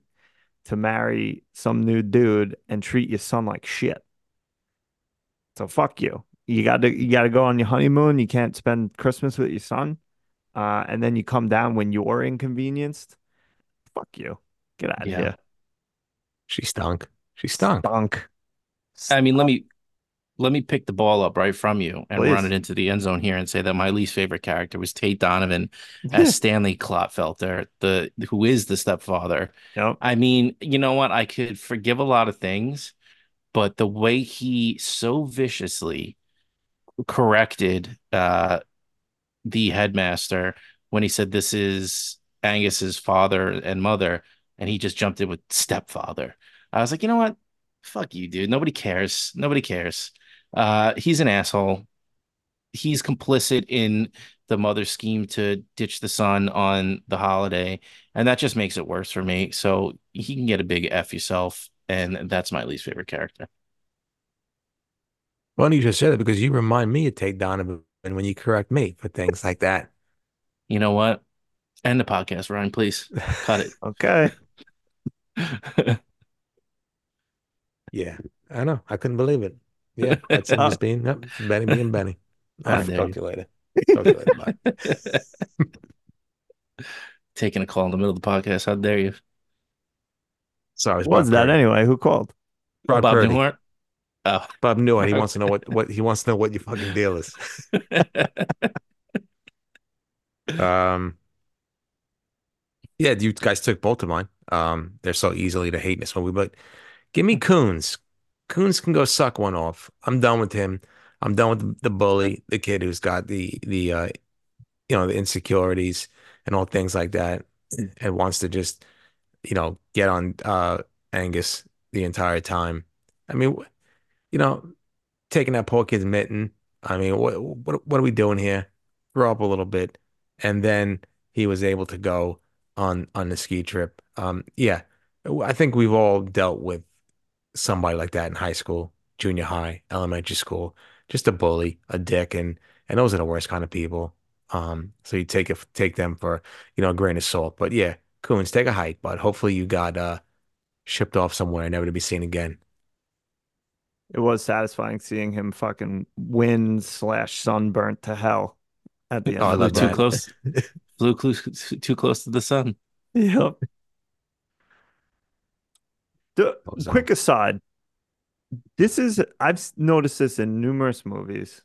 to marry some new dude and treat your son like shit. So fuck you. You got to you got to go on your honeymoon. You can't spend Christmas with your son, uh, and then you come down when you're inconvenienced. Fuck you. Get out of Yeah. here. She stunk. She stunk. Stunk. I mean, let me let me pick the ball up right from you and Please. run it into the end zone here and say that my least favorite character was Tate Donovan as Stanley Clotfelter, the who is the stepfather. Yep. I mean, you know what? I could forgive a lot of things, but the way he so viciously corrected uh the headmaster when he said this is Angus's father and mother, and he just jumped in with stepfather. I was like, you know what? Fuck you, dude. Nobody cares. Nobody cares. Uh, he's an asshole. He's complicit in the mother's scheme to ditch the son on the holiday, and that just makes it worse for me. So he can get a big F yourself, and that's my least favorite character. Well, you just said it because you remind me of Tate Donovan when you correct me for things like that. You know what? End the podcast, Ryan. Please cut it. Okay. Yeah, I know. I couldn't believe it. Yeah, that's him being yep, Benny being Benny. How I'll talk to you later. Talk to you later. Bye. Taking a call in the middle of the podcast. How dare you? Sorry, it's What was that anyway? Who called? Bob Bob Purdy. Newhart? Oh. Bob Newhart. He wants to know what, what he wants to know what your fucking deal is. Um, yeah, you guys took both of mine. Um, they're so easily to hate in this movie, but give me Kountze. Kountze can go suck one off. I'm done with him. I'm done with the, bully, the kid who's got the the uh, you know, the insecurities and all things like that, and wants to just, you know, get on uh Angus the entire time. I mean, you know, taking that poor kid's mitten. I mean, what what what are we doing here? Grow up a little bit. And then he was able to go on on the ski trip. Um, yeah, I think we've all dealt with somebody like that in high school, junior high, elementary school, just a bully, a dick, and and those are the worst kind of people. Um, so you take it take them for, you know, a grain of salt. But yeah, Kountze, take a hike, but hopefully you got uh shipped off somewhere, never to be seen again. It was satisfying seeing him fucking win slash sunburnt to hell at the end Oh, I of love the Too that. close. Flew close, too close to the sun. Yep. The, quick aside, this is I've noticed this in numerous movies.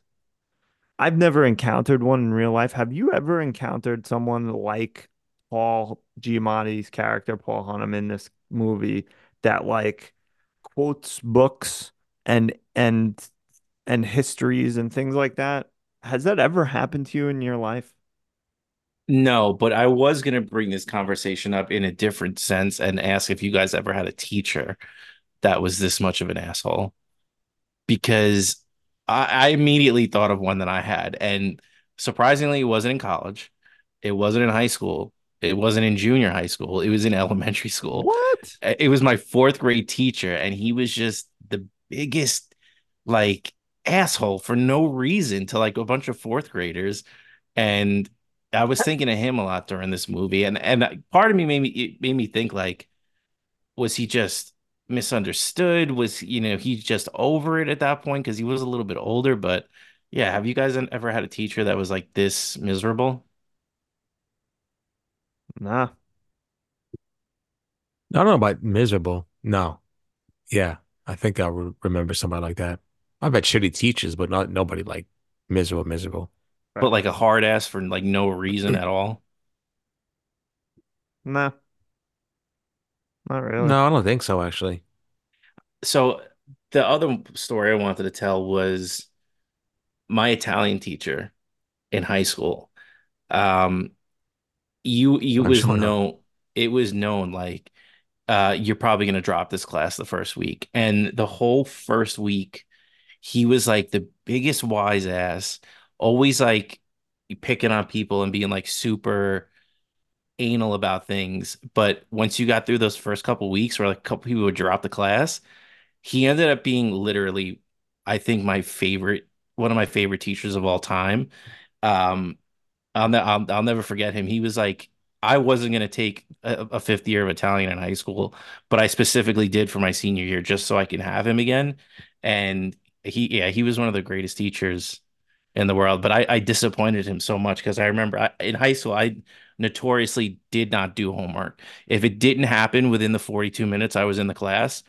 I've never encountered one in real life. Have you ever encountered someone like Paul Giamatti's character, Paul Hunham, in this movie that like quotes books and and and histories and things like that? Has that ever happened to you in your life? No, but I was going to bring this conversation up in a different sense and ask if you guys ever had a teacher that was this much of an asshole. Because I, I immediately thought of one that I had. And surprisingly, it wasn't in college, it wasn't in high school, it wasn't in junior high school, it was in elementary school. What? It was my fourth grade teacher, and he was just the biggest, like, asshole for no reason to like a bunch of fourth graders. And I was thinking of him a lot during this movie, and and part of me made me it made me think like, was he just misunderstood? Was you know he just over it at that point because he was a little bit older? But yeah, have you guys ever had a teacher that was like this miserable? Nah. I don't know about miserable. No. Yeah, I think I would remember somebody like that. I've had shitty teachers, but not nobody like miserable, miserable. But like a hard ass for like no reason at all. Nah, not really. No, I don't think so, actually. So the other story I wanted to tell was my Italian teacher in high school. Um, you you I'm was sure not. known it was known like uh you're probably gonna drop this class the first week. And the whole first week, he was like the biggest wise ass, always like picking on people and being like super anal about things. But once you got through those first couple weeks where like a couple people would drop the class, he ended up being literally, I think, my favorite, one of my favorite teachers of all time. Um, I'll, ne- I'll I'll never forget him. He was like, I wasn't going to take a, a fifth year of Italian in high school, but I specifically did for my senior year just so I can have him again. And he, yeah, he was one of the greatest teachers in the world. But I, I disappointed him so much because I remember I, in high school, I notoriously did not do homework. If it didn't happen within the 42 minutes I was in the class,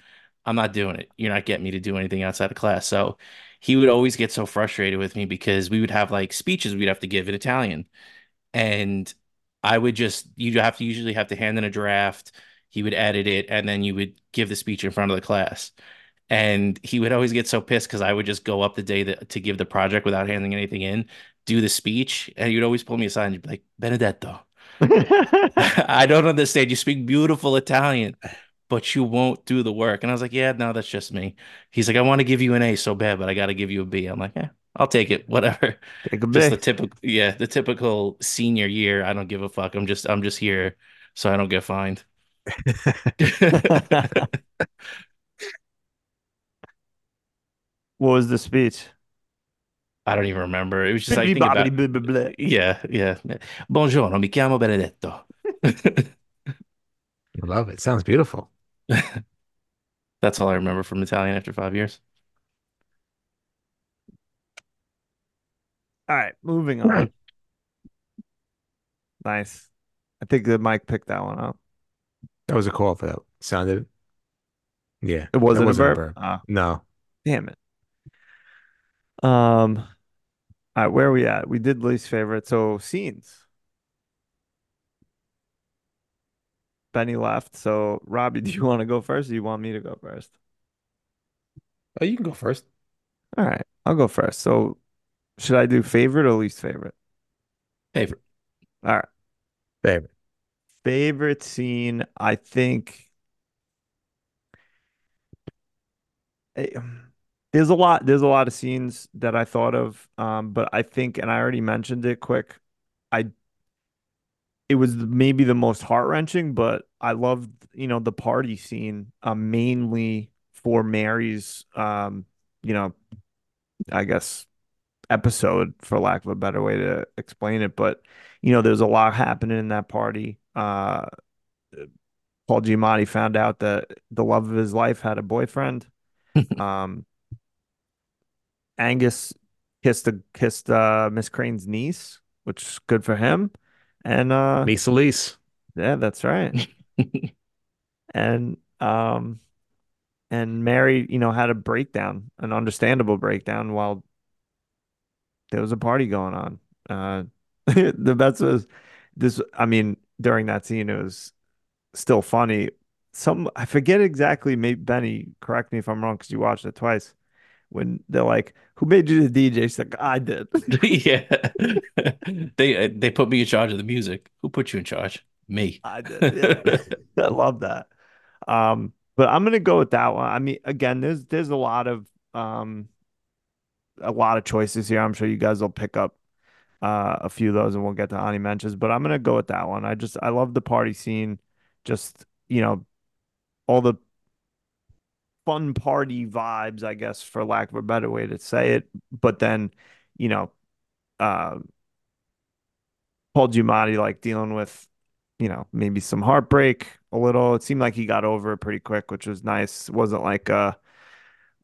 I'm not doing it. You're not getting me to do anything outside of class. So he would always get so frustrated with me because we would have like speeches we'd have to give in Italian. And I would just, you'd have to usually have to hand in a draft. He would edit it and then you would give the speech in front of the class. And he would always get so pissed because I would just go up the day that, to give the project without handing anything in, do the speech. And he would always pull me aside and be like, Benedetto, I don't understand. You speak beautiful Italian, but you won't do the work. And I was like, yeah, no, that's just me. He's like, I want to give you an A so bad, but I got to give you a B. I'm like, yeah, I'll take it. Whatever. Take a Just the typical, yeah, the typical senior year. I don't give a fuck. I'm just, I'm just here so I don't get fined. What was the speech? I don't even remember. It was just like think about, blah, blah, blah. yeah, yeah. Buongiorno, mi chiamo Benedetto. I love it. Sounds beautiful. That's all I remember from Italian after five years. All right, moving on. Nice. I think the mic picked that one up. That was a call for that. Sounded? Yeah. It wasn't a wasn't a burp. burp. Ah, No. damn it. Um, all right, where are we at? We did least favorite. So scenes. Benny left. So Robbie, do you want to go first or do you want me to go first? Oh, you can go first. All right, I'll go first. So should I do favorite or least favorite? Favorite. All right. Favorite. Favorite scene, I think eh, there's a lot there's a lot of scenes that I thought of um but I think and I already mentioned it quick. I it was maybe the most heart-wrenching, but I loved, you know, the party scene um mainly for Mary's um you know, I guess episode for lack of a better way to explain it, but you know, there's a lot happening in that party. Uh Paul Giamatti found out that the love of his life had a boyfriend. Um, Angus kissed a, kissed uh, Miss Crane's niece, which is good for him. And uh, Lisa Lise. yeah, that's right. And um, and Mary, you know, had a breakdown, an understandable breakdown while there was a party going on. Uh, the best was this. I mean, during that scene, it was still funny. Some I forget exactly. Maybe Benny, correct me if I'm wrong because you watched it twice. When they're like, "Who made you the DJ?" She's like, "I did." Yeah. They they put me in charge of the music. Who put you in charge? Me. I did. Yeah. I love that. Um, but I'm gonna go with that one. I mean, again, there's there's a lot of um a lot of choices here. I'm sure you guys will pick up uh a few of those and we'll get to Ani mentions, but I'm gonna go with that one. I just I love the party scene. Just, you know, all the fun party vibes, I guess, for lack of a better way to say it. But then, you know, uh, Paul Giamatti like dealing with, you know, maybe some heartbreak a little. It seemed like he got over it pretty quick, which was nice. It wasn't like uh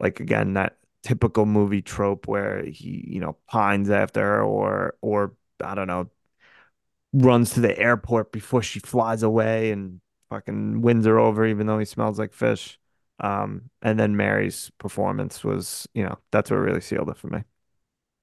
like again that typical movie trope where he, you know, pines after her or or I don't know, runs to the airport before she flies away and fucking wins her over even though he smells like fish. Um, and then Mary's performance was, you know, that's what really sealed it for me.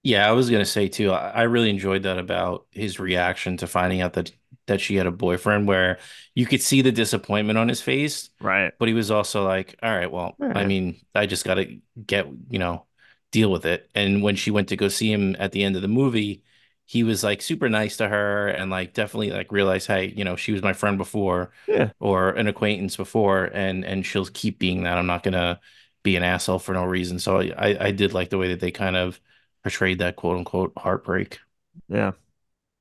Yeah, I was gonna say too. I, really enjoyed that about his reaction to finding out that that she had a boyfriend, where you could see the disappointment on his face, Right. but he was also like, "All right, well, I mean, I just gotta get, you know, deal with it." And when she went to go see him at the end of the movie, he was like super nice to her and like definitely like realized, hey, you know, she was my friend before Yeah. or an acquaintance before, and and she'll keep being that. I'm not gonna be an asshole for no reason. So I I did like the way that they kind of portrayed that quote unquote heartbreak. Yeah.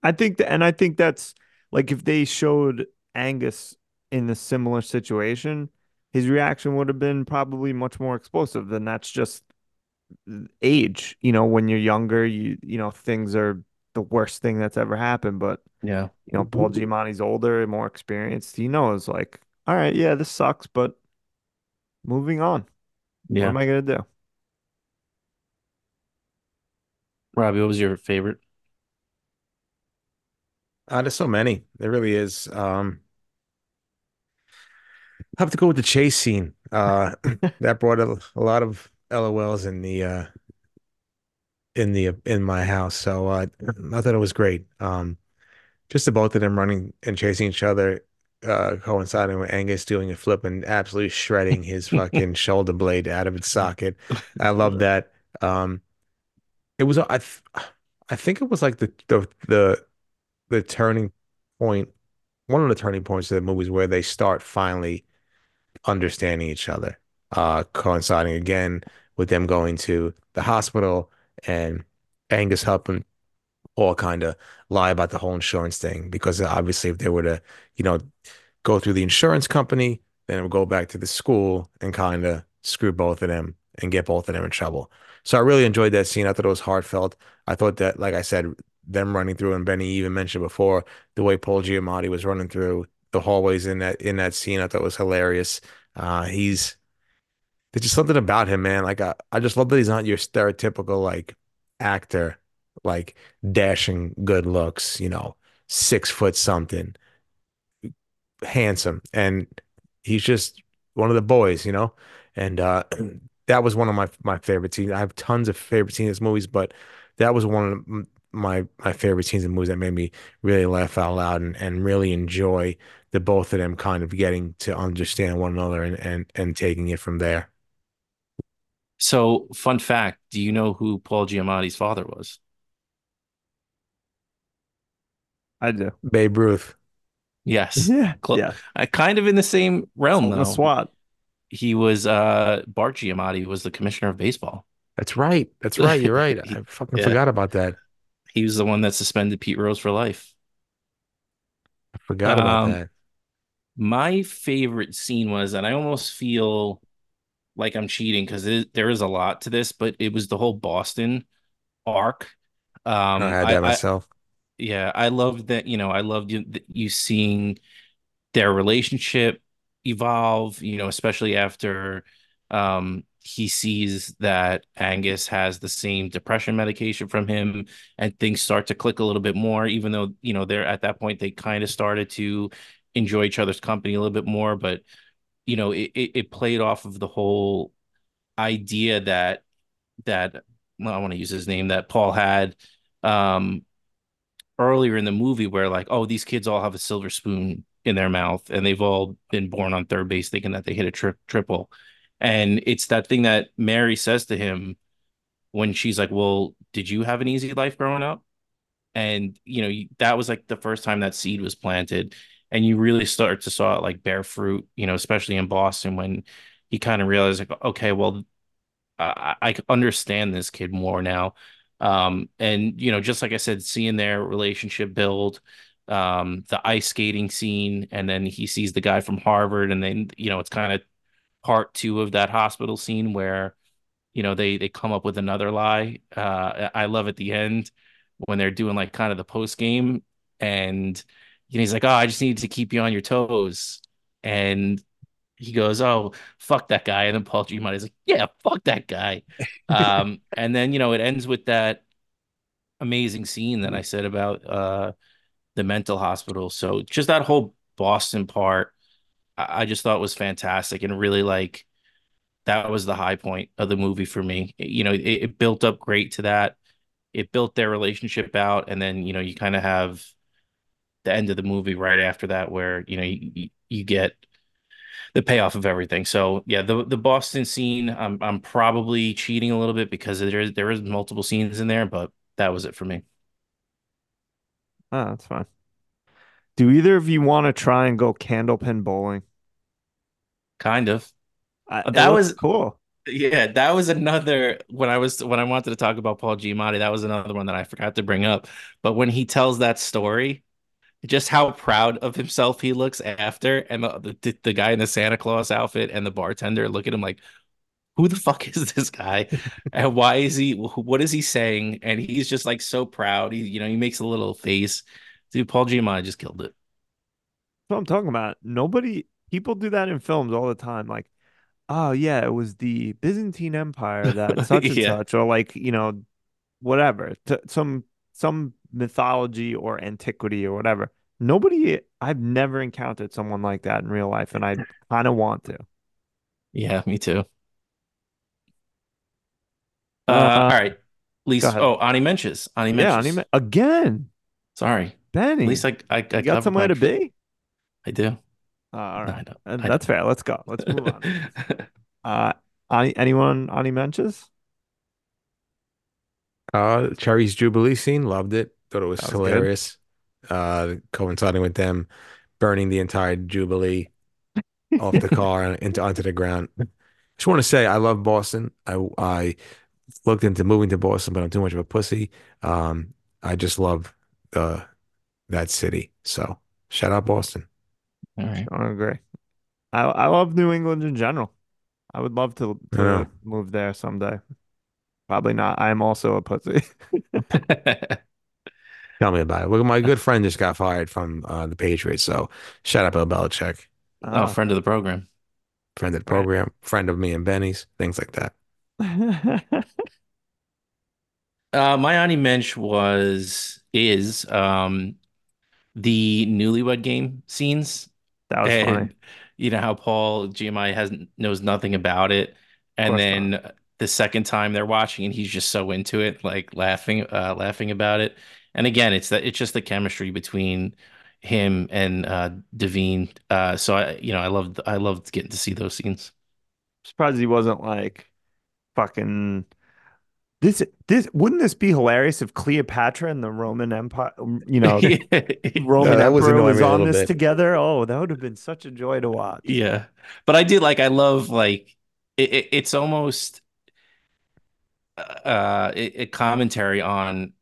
I think that, and I think that's like if they showed Angus in a similar situation, his reaction would have been probably much more explosive. And that's just age. You know, when you're younger, you you know, things are the worst thing that's ever happened. But Yeah. you know, Paul Giamatti's older and more experienced. He knows like, all right, yeah, this sucks, but moving on. Yeah. What am I gonna do? Robbie, what was your favorite? Uh, there's so many. There really is. Um, I have to go with the chase scene. Uh, that brought a, a lot of LOLs in the uh in the in my house. So uh, I thought it was great. Um, just the both of them running and chasing each other, uh, coinciding with Angus doing a flip and absolutely shredding his fucking shoulder blade out of its socket. I love that. Um, it was I th I think it was like the the the the turning point, one of the turning points of the movies where they start finally understanding each other, uh, coinciding again with them going to the hospital and Angus helping Paul kind of lie about the whole insurance thing because obviously if they were to, you know, go through the insurance company, then it would go back to the school and kind of screw both of them and get both of them in trouble. So I really enjoyed that scene. I thought it was heartfelt. I thought that, like I said, them running through, and Benny even mentioned before, the way Paul Giamatti was running through the hallways in that in that scene, I thought was hilarious. Uh, he's there's just something about him, man. Like I, I just love that he's not your stereotypical like actor, like dashing good looks, you know, six foot something, handsome, and he's just one of the boys, you know. And uh, that was one of my my favorite scenes. I have tons of favorite scenes in movies, but that was one of my my favorite scenes in movies that made me really laugh out loud and, and really enjoy the both of them kind of getting to understand one another and and and taking it from there. So, fun fact, do you know who Paul Giamatti's father was? I do. Babe Ruth. Yes. Yeah. Cl- Yeah. I kind of in the same realm The. SWAT. He was uh Bart Giamatti was the commissioner of baseball. That's right. That's right. You're right. I fucking Yeah. forgot about that. He was the one that suspended Pete Rose for life. I forgot about Um, that. My favorite scene was, and I almost feel like I'm cheating because there is a lot to this, but it was the whole Boston arc. Um, I had that I myself. yeah, I loved that. You know, I loved you, you seeing their relationship evolve. You know, especially after um he sees that Angus has the same depression medication from him, and things start to click a little bit more. Even though you know they're at that point, they kind of started to enjoy each other's company a little bit more, but you know, it, it, it played off of the whole idea that that well, I want to use his name that Paul had um earlier in the movie where like, oh, these kids all have a silver spoon in their mouth and they've all been born on third base thinking that they hit a tri triple. And it's that thing that Mary says to him when she's like, Well, did you have an easy life growing up? And you know, that was like the first time that seed was planted. And you really start to saw it like bear fruit, you know, especially in Boston when he kind of realized like, okay, well, I, I understand this kid more now. Um, and you know, just like I said, seeing their relationship build, um, the ice skating scene, and then he sees the guy from Harvard, and then you know, it's kind of part two of that hospital scene where you know they they come up with another lie. Uh, I love at the end when they're doing like kind of the post game, and know, he's like, "Oh, I just needed to keep you on your toes," and he goes, "Oh, fuck that guy," and then Paul Giamatti's like, "Yeah, fuck that guy," um, and then you know it ends with that amazing scene that I said about uh the mental hospital. So just that whole Boston part, I, I just thought was fantastic and really like that was the high point of the movie for me. You know, it, it built up great to that. It built their relationship out, and then you know you kind of have the end of the movie right after that, where you know you, you get the payoff of everything. So yeah, the the Boston scene, I'm I'm probably cheating a little bit because there is there is multiple scenes in there, but that was it for me. Oh, that's fine. Do either of you want to try and go candlepin bowling? Kind of. It That was cool. yeah, that was another when I was when I wanted to talk about Paul Giamatti, that was another one that I forgot to bring up. But when he tells that story, just how proud of himself he looks after, and the the, the guy in the Santa Claus outfit and the bartender look at him like, who the fuck is this guy? And why is he what is he saying? And he's just like so proud. He, you know, he makes a little face. Dude, Paul Giamatti just killed it. That's what I'm talking about. Nobody, people do that in films all the time. Like, oh yeah, it was the Byzantine Empire that such and Yeah. such, or like you know, whatever, t some some mythology or antiquity or whatever. Nobody, I've never encountered someone like that in real life, and I kind of want to. Yeah, me too. Uh, Uh, all right. At go least oh, Ani Menches. Ani Yeah, Menches. anime again, Sorry. At Benny. least I I, I got somewhere my- to be. I do. Uh, all No, I don't. Uh, I that's fair. Let's go. Let's move on. Uh, any, anyone Ani mentions? Uh, Cherry's Jubilee scene, loved it. Thought it was That was good. Hilarious. Uh, coinciding with them burning the entire Jubilee off the car and into onto the ground. Just want to say I love Boston. I I looked into moving to Boston, but I'm too much of a pussy. Um, I just love uh that city. So shout out Boston. All right. I agree. I I love New England in general. I would love to to know. move there someday. Probably not. I am also a pussy. Tell me about it. Look, my good friend just got fired from uh, the Patriots. So shout out Bill Belichick, Oh, Ah. friend of the program. friend of the Right. program, friend of me and Benny's, things like that. Uh, my Ani Mensch was is um the Newlywed Game scenes. That was and funny. you know how Paul Giamatti has knows nothing about it, and then the second time they're watching and he's just so into it, like laughing, uh, laughing about it. And again, it's that it's just the chemistry between him and uh Da'Vine. Uh, so I, you know, I loved I loved getting to see those scenes. Surprised he wasn't like fucking this this wouldn't this be hilarious if Cleopatra and the Roman Empire, you know, Roman that Emperor annoying was on this bit. together? Oh, that would have been such a joy to watch. Yeah, but I do like I love like it, it it's almost uh a, a commentary on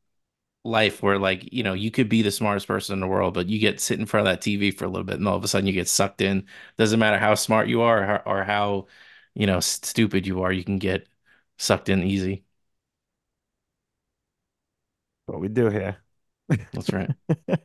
life where like you know you could be the smartest person in the world but you get sit in front of that TV for a little bit and all of a sudden you get sucked in doesn't matter how smart you are or how, or how you know stupid you are you can get sucked in easy What we do here. that's right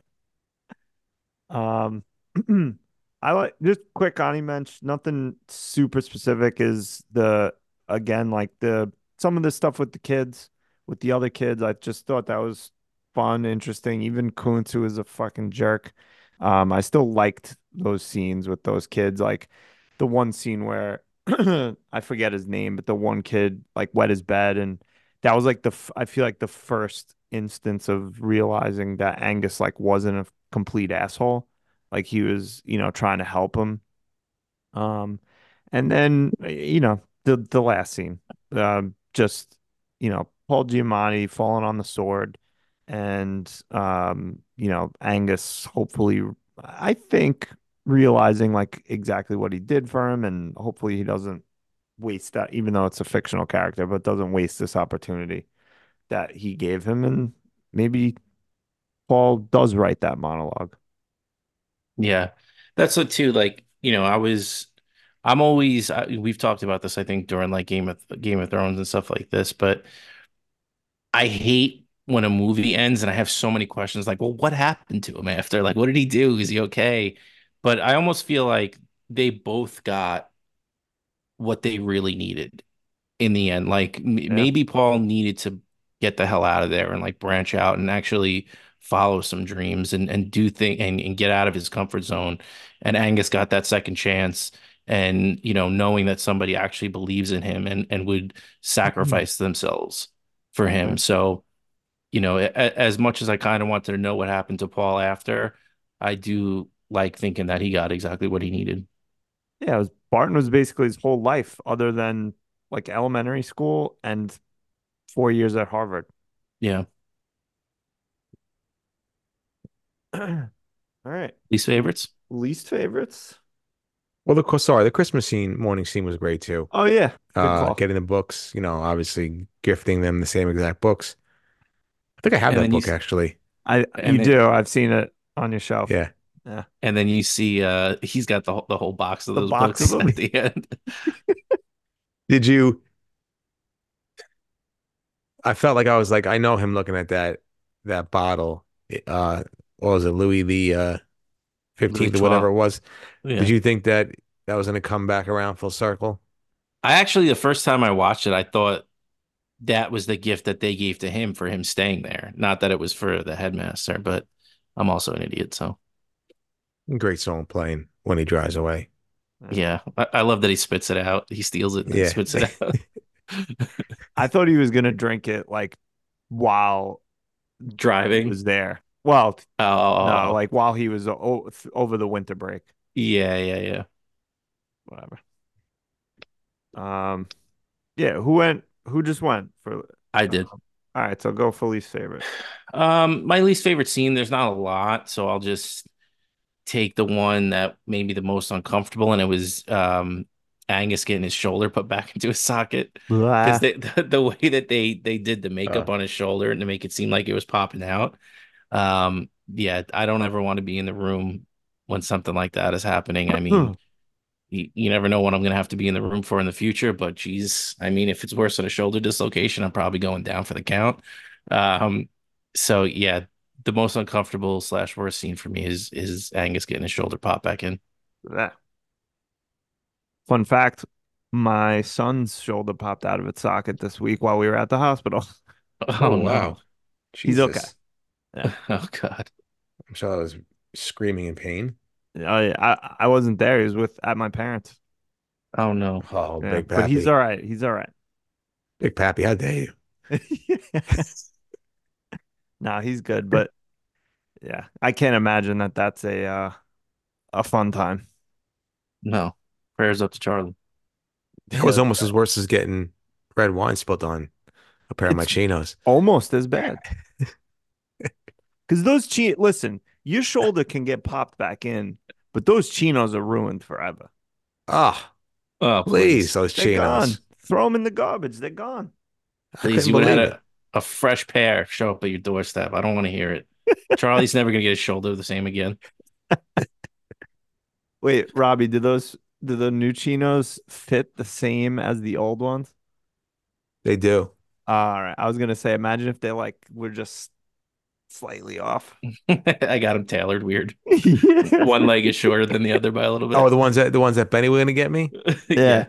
Um, I like just quick Ani mention, nothing super specific is the again like the some of the stuff with the kids, with the other kids. I just thought that was fun, interesting. Even Kountze, who is a fucking jerk. Um, I still liked those scenes with those kids, like the one scene where I forget his name, but the one kid like wet his bed, and that was like the f- I feel like the first instance of realizing that Angus like wasn't a complete asshole. Like he was, you know, trying to help him. Um, and then you know the the last scene, um, just you know Paul Giamatti falling on the sword, and um, you know Angus hopefully, I think realizing like exactly what he did for him, and hopefully he doesn't waste that, even though it's a fictional character, but doesn't waste this opportunity that he gave him, and maybe Paul does write that monologue. yeah that's what too like you know I was I'm always I, we've talked about this I think during like Game of Game of Thrones and stuff like this but I hate when a movie ends and I have so many questions like, well, what happened to him after? Like, what did he do? Is he okay? But I almost feel like they both got what they really needed in the end. Like m maybe Paul needed to get the hell out of there and like branch out and actually follow some dreams and and do thing and, and get out of his comfort zone. And Angus got that second chance and you know knowing that somebody actually believes in him and and would mm-hmm. sacrifice themselves for him. So, you know, a, as much as I kind of wanted to know what happened to Paul after, I do like thinking that he got exactly what he needed. Yeah, it was Barton was basically his whole life, other than like elementary school and four years at Harvard. Yeah. All right. Least favorites? Least favorites? Well, the sorry, the Christmas scene, morning scene was great too. Oh yeah. Good Uh, call. getting the books, you know, obviously gifting them the same exact books. I think I have And that then you book actually. I and you then- do. I've seen it on your shelf. Yeah. Yeah. And then you see uh he's got the whole, the whole box of The those box books of at the end. Did you? I felt like I was like I know him looking at that that bottle. Uh, what was it, Louis the uh, fifteenth or whatever it was? Yeah. Did you think that that was going to come back around full circle? I actually the first time I watched it, I thought that was the gift that they gave to him for him staying there. Not that it was for the headmaster, but I'm also an idiot, so Great song playing when he drives away. yeah. I, I love that he spits it out. He steals it and Yeah. spits it out. I thought he was gonna drink it like while he Driving. was there. Well, Oh, no, like while he was o- over the winter break. yeah, yeah, yeah. Whatever. Um, yeah. Who went? Who just went for? I did. All right, so go for least favorite. Um, my least favorite scene, there's not a lot, so I'll just take the one that made me the most uncomfortable, and it was um Angus getting his shoulder put back into his socket. Because the, the way that they they did the makeup Uh. on his shoulder and to make it seem like it was popping out um yeah i don't ever want to be in the room when something like that is happening i mean you, you never know what i'm gonna have to be in the room for in the future but geez i mean if it's worse than a shoulder dislocation i'm probably going down for the count um so yeah the most uncomfortable slash worst scene for me is is angus getting his shoulder pop back in That. Fun fact: My son's shoulder popped out of its socket this week while we were at the hospital. oh, no He's okay. Jesus. oh god I'm sure I was screaming in pain. Oh I I wasn't there. He was with at my parents. oh no Oh, Yeah, Big but he's all right. He's all right. Big Pappy, how dare you? no, he's good. But yeah, I can't imagine that that's a uh, a fun time. no prayers up to charlie That was almost as worse as getting red wine spilled on a pair of my chinos. almost as bad. Because those chi listen, your shoulder can get popped back in, but those chinos are ruined forever. Ah, oh please, those They're gone. chinos. Throw them in the garbage. They're gone. I Please, you would have had a, a fresh pair show up at your doorstep. I don't want to hear it. Charlie's never gonna get his shoulder the same again. Wait, Robbie, do those do the new chinos fit the same as the old ones? They do. All right. I was gonna say, imagine if they like were just slightly off. I got him tailored weird. yeah. One leg is shorter than the other by a little bit. Oh, the ones that the ones that Benny were gonna get me. Yeah.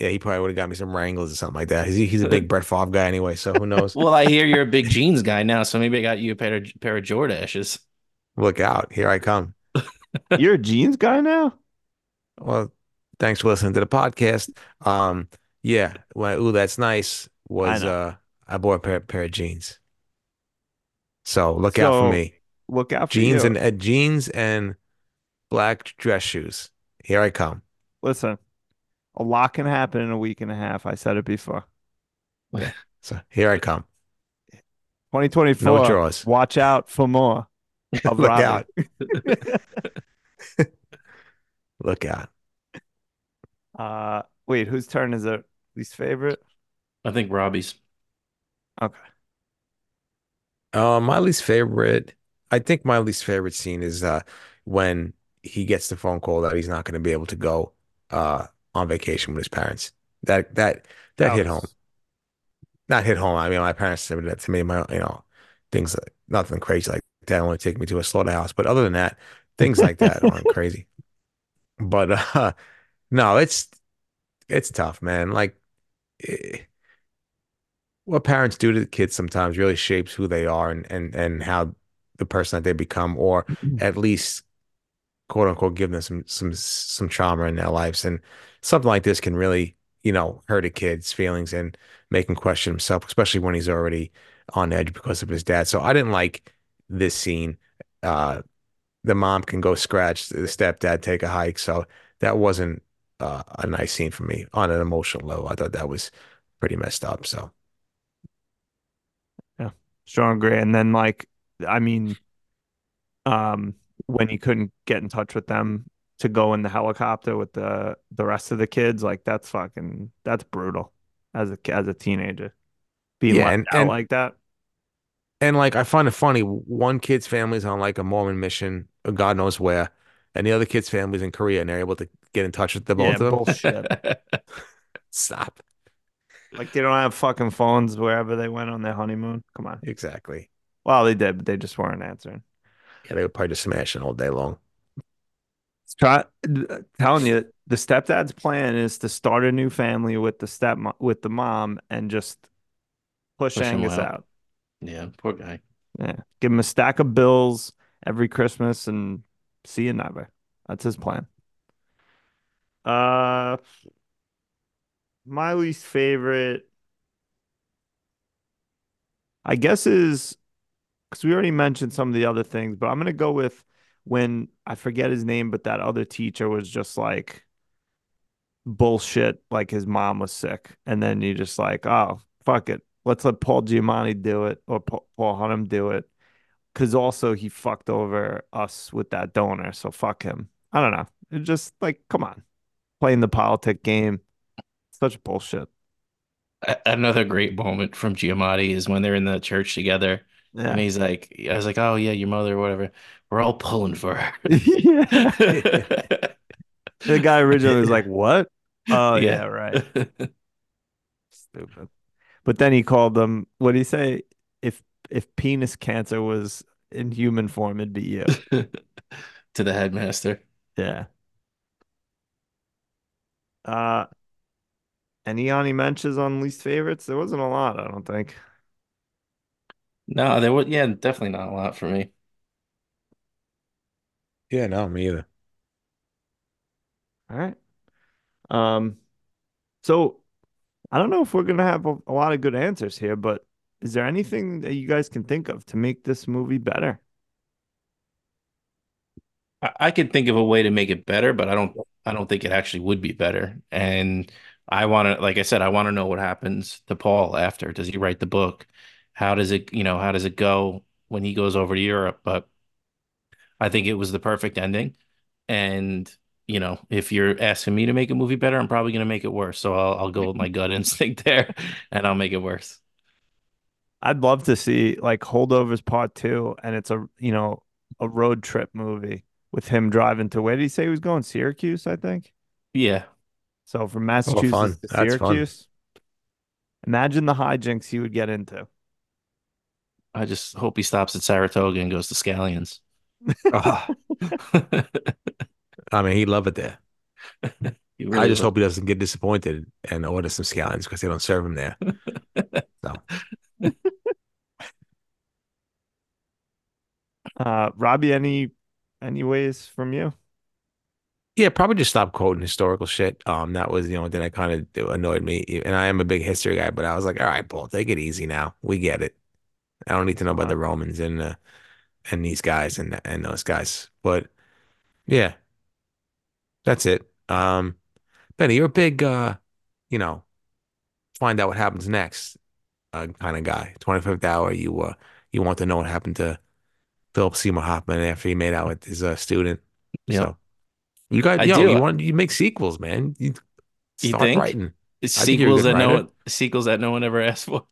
Yeah, he probably would have got me some Wranglers or something like that. He's he's a big Brett Favre guy anyway, so who knows? Well, I hear you're a big jeans guy now, so maybe I got you a pair of pair of Jordaches. Look out, here I come. You're a jeans guy now? Well, thanks for listening to the podcast. Um, yeah, well, ooh, that's nice. Was know. uh, I bought a pair pair of jeans. So look out for me. Look out for Jeans you. and uh, jeans and black dress shoes. Here I come. Listen, a lot can happen in a week and a half. I said it before. Yeah. So here I come. 2024. No draws. Watch out for more. Of Look Robbie. out. Look out. Uh, wait, whose turn is it? Least favorite? I think Robbie's. Okay. Uh, my least favorite, I think my least favorite scene is uh when he gets the phone call that he's not going to be able to go uh on vacation with his parents. That that that hit home. was- Not hit home. I mean, my parents said that to me. My you know things like nothing crazy like that. Only take me to a slaughterhouse. But other than that, things like that aren't crazy. But uh no, it's it's tough, man. Like eh, what parents do to the kids sometimes really shapes who they are and and and how the person that they become, or at least quote unquote give them some some some trauma in their lives. And something like this can really, you know, hurt a kid's feelings and make him question himself, especially when he's already on edge because of his dad. So I didn't like this scene. Uh, the mom can go scratch the stepdad take a hike. So that wasn't uh, a nice scene for me on an emotional level. I thought that was pretty messed up. So yeah, strong agree. And then like, I mean, um, when he couldn't get in touch with them to go in the helicopter with the the rest of the kids, like that's fucking that's brutal as a as a teenager being Yeah, and- out and- like that. And like, I find it funny. One kid's family's on like a Mormon mission, or God knows where, and the other kid's family's in Korea, and they're able to get in touch with the both Yeah, of them. bullshit. Stop. Like they don't have fucking phones wherever they went on their honeymoon. Come on. Exactly. Well, they did, but they just weren't answering. Yeah, they were probably just smashing all day long. Try telling you, the stepdad's plan is to start a new family with the step with the mom and just push, Push Angus out. out. Yeah, poor guy. Yeah, give him a stack of bills every Christmas and see you never. That's his plan. Uh, my least favorite, I guess, is because we already mentioned some of the other things, but I'm gonna go with when I forget his name, but that other teacher was just like bullshit, like his mom was sick, and then you just like, oh fuck it, let's let Paul Giamatti do it or Pa- Paul Hunham do it, because also he fucked over us with that donor, so fuck him. I don't know. It just like, come on, playing the politic game, such bullshit. Another great moment from Giamatti is when they're in the church together, Yeah. and he's like, I was like, oh yeah, your mother whatever. We're all pulling for her. The guy originally was like, "What?" Oh yeah, Yeah. right. Stupid. But then he called them. What did he say? If if penis cancer was in human form, it'd be you. to the headmaster. Yeah. Uh, any Yanni mentions on least favorites? There wasn't a lot, I don't think. No, there was yeah, definitely not a lot for me. Yeah, no, me either. All right. Um, so I don't know if we're gonna have a, a lot of good answers here, but is there anything that you guys can think of to make this movie better? I, I could think of a way to make it better, but I don't I don't think it actually would be better. And I want to, like I said, I want to know what happens to Paul after. Does he write the book? How does it, you know, how does it go when he goes over to Europe? But I think it was the perfect ending. And, you know, if you're asking me to make a movie better, I'm probably going to make it worse. So I'll, I'll go with my gut instinct there and I'll make it worse. I'd love to see like Holdovers Part Two, and it's a you know a road trip movie with him driving to where did he say he was going? Syracuse, I think. Yeah. So from Massachusetts fun. to That's fun. Syracuse. Imagine the hijinks he would get into. I just hope he stops at Saratoga and goes to Scallions. Ah, I mean, he'd love it there. He I just would. hope he doesn't get disappointed and order some scallions because they don't serve him there. So Uh, Robbie, any any ways from you? Yeah, probably just stop quoting historical shit. Um, that was the only thing that kind of annoyed me. And I am a big history guy, but I was like, all right, Paul, take it easy now. We get it. I don't need to know about the Romans and uh, and these guys and and those guys. But yeah, that's it. Um, Benny, you're a big uh, you know, find out what happens next uh, kind of guy. 25th hour, you uh, you want to know what happened to Philip Seymour Hoffman after he made out with his uh, student. Yeah. So you got I yo, do. you want you make sequels, man. You You start think? writing. think sequels that no writer. one sequels that no one ever asked for.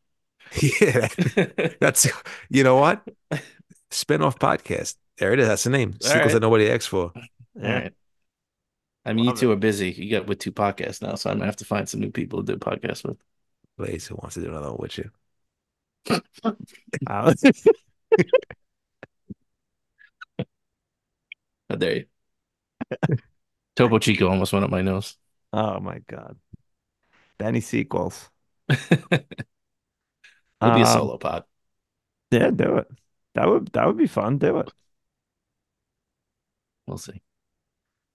Yeah, that's you know what? Spin-off podcast. There it is. That's the name. Sequels right. that nobody asked for. All right. I mean, you two are busy. You got with two podcasts now, so I'm gonna have to find some new people to do podcasts with. Blaze who wants to do another one with you. How dare you? Topo Chico almost went up my nose. oh my God. Benny sequels. It'll be a Um, solo pod. Yeah, do it. That would that would be fun. Do it. We'll see.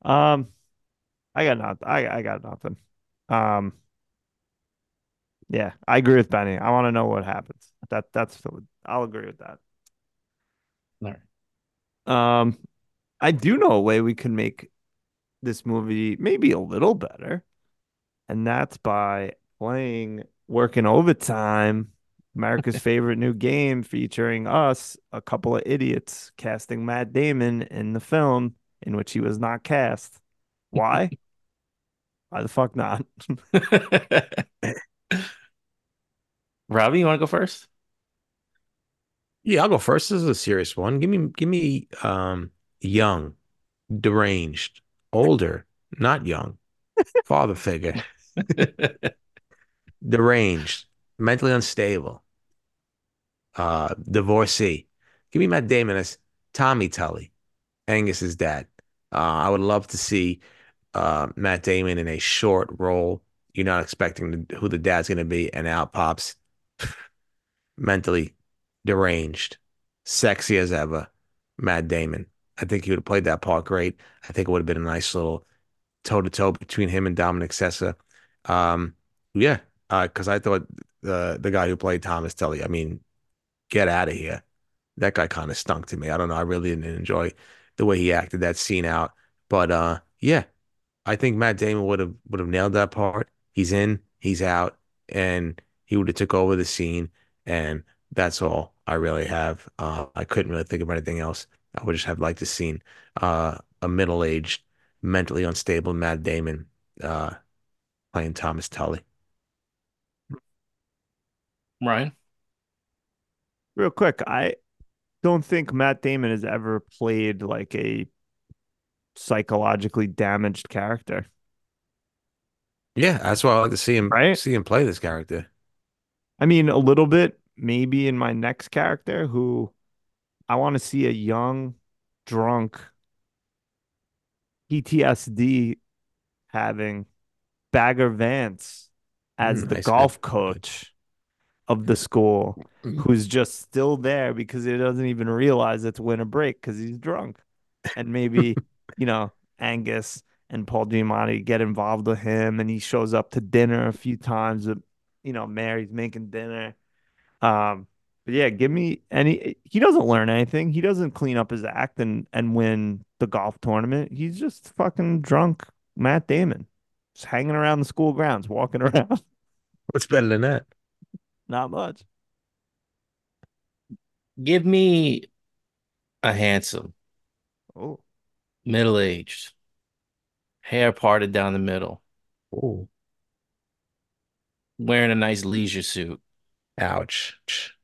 Um, I got not. I I got nothing. Um, yeah, I agree with Benny. I want to know what happens. That that's I'll agree with that. All right. Um, I do know a way we can make this movie maybe a little better, and that's by playing working overtime. America's favorite new game featuring us, a couple of idiots, casting Matt Damon in the film in which he was not cast. Why? Why the fuck not? Robbie, you want to go first? Yeah, I'll go first. This is a serious one. Give me, give me, um, young, deranged, older, not young, father figure, deranged, mentally unstable, uh, divorcee. Give me Matt Damon as Tommy Tully, Angus's dad. Uh, I would love to see uh, Matt Damon in a short role. You're not expecting who the dad's going to be, and out pops mentally deranged, sexy as ever, Matt Damon. I think he would have played that part great. I think it would have been a nice little toe to toe between him and Dominic Sessa. Um, yeah, because uh, I thought the the guy who played Thomas Tully, I mean, get out of here. That guy kind of stunk to me. I don't know. I really didn't enjoy the way he acted that scene out. But uh, yeah, I think Matt Damon would have would have nailed that part. He's in, he's out, and he would have took over the scene. And that's all I really have. Uh, I couldn't really think of anything else. I would just have liked to seen uh, a middle aged, mentally unstable Matt Damon uh, playing Thomas Tully. Ryan, real quick, I don't think Matt Damon has ever played like a psychologically damaged character. Yeah, that's why I like to see him right? see him play this character. I mean, a little bit maybe in my next character who I want to see a young, drunk, PTSD having Bagger Vance as mm, the golf coach of the school mm. who's just still there because he doesn't even realize it's winter break because he's drunk. And maybe, you know, Angus and Paul Giamatti get involved with him and he shows up to dinner a few times. You know, Mary's making dinner um, but yeah, give me any. He doesn't learn anything. He doesn't clean up his act and and win the golf tournament. He's just fucking drunk, Matt Damon, just hanging around the school grounds, walking around. What's better than that? Not much. Give me a handsome, oh, middle aged, hair parted down the middle. Oh, wearing a nice leisure suit Ouch.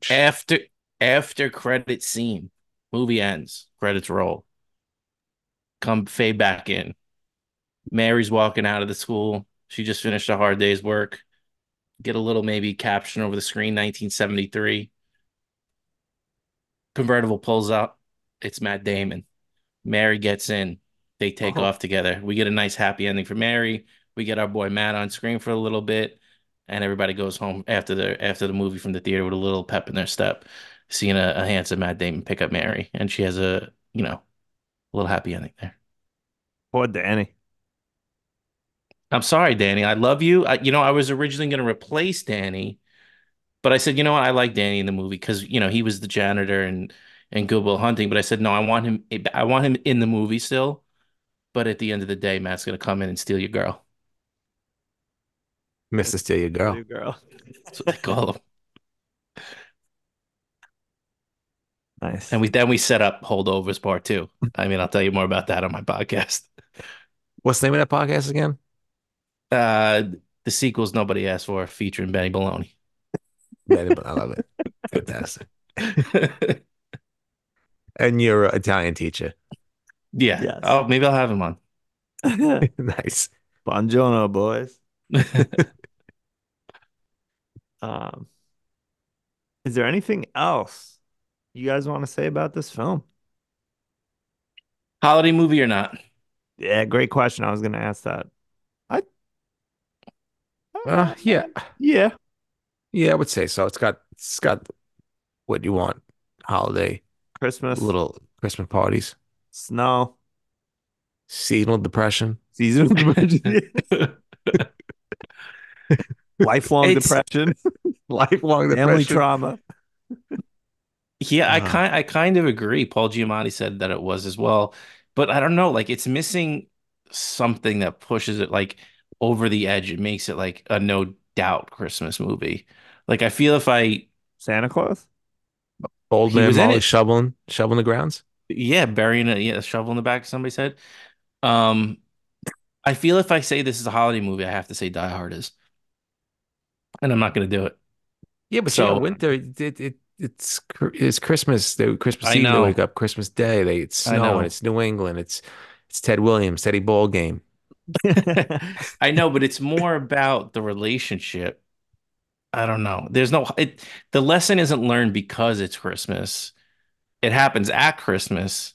After after credit scene, movie ends, credits roll. Come fade back in. Mary's walking out of the school. She just finished a hard day's work. Get a little maybe caption over the screen 1973. Convertible pulls up. It's Matt Damon. Mary gets in. They take oh. off together. We get a nice happy ending for Mary. We get our boy Matt on screen for a little bit and everybody goes home after the after the movie from the theater with a little pep in their step, seeing a, a handsome Matt Damon pick up Mary, and she has a you know a little happy ending there. Poor Danny. I'm sorry, Danny. I love you. I, you know, I was originally going to replace Danny, but I said, you know what? I like Danny in the movie because you know he was the janitor and and Good Will Hunting. But I said, no, I want him. I want him in the movie still. But at the end of the day, Matt's going to come in and steal your girl. Mr. Steal Your Girl. Your girl. That's what they call him. Nice. And we then we set up holdovers part two. I mean, I'll tell you more about that on my podcast. What's the name of that podcast again? Uh, the sequels nobody asked for, featuring Benny Baloney. Benny, I love it. Fantastic. and you're an Italian teacher. Yeah. Yes. Oh, maybe I'll have him on. nice. Buongiorno, boys. um, is there anything else you guys want to say about this film? Holiday movie or not? Yeah, great question. I was going to ask that. I, uh, yeah, yeah, yeah. I would say so. It's got it's got what you want: holiday, Christmas, little Christmas parties, snow. Seasonal depression. Seasonal depression. Lifelong depression. Lifelong Family trauma. Yeah, I Uh-huh. kind I kind of agree. Paul Giamatti said that it was as well, but I don't know. Like it's missing something that pushes it like over the edge. It makes it like a no doubt Christmas movie. Like I feel if I Santa Claus? Old man was Molly shoveling shoveling the grounds. yeah burying a yeah a shovel in the back of somebody's head. Um, I feel if I say this is a holiday movie, I have to say Die Hard is, and I'm not going to do it. Yeah, but So- so winter. It, it, it it's it's Christmas. They, Christmas Eve. They wake up. Christmas Day. They it's snowing. It's New England. It's it's Ted Williams. Teddy Ball Game. I know, but it's more about the relationship. I don't know. There's no it the lesson isn't learned because it's Christmas. It happens at Christmas,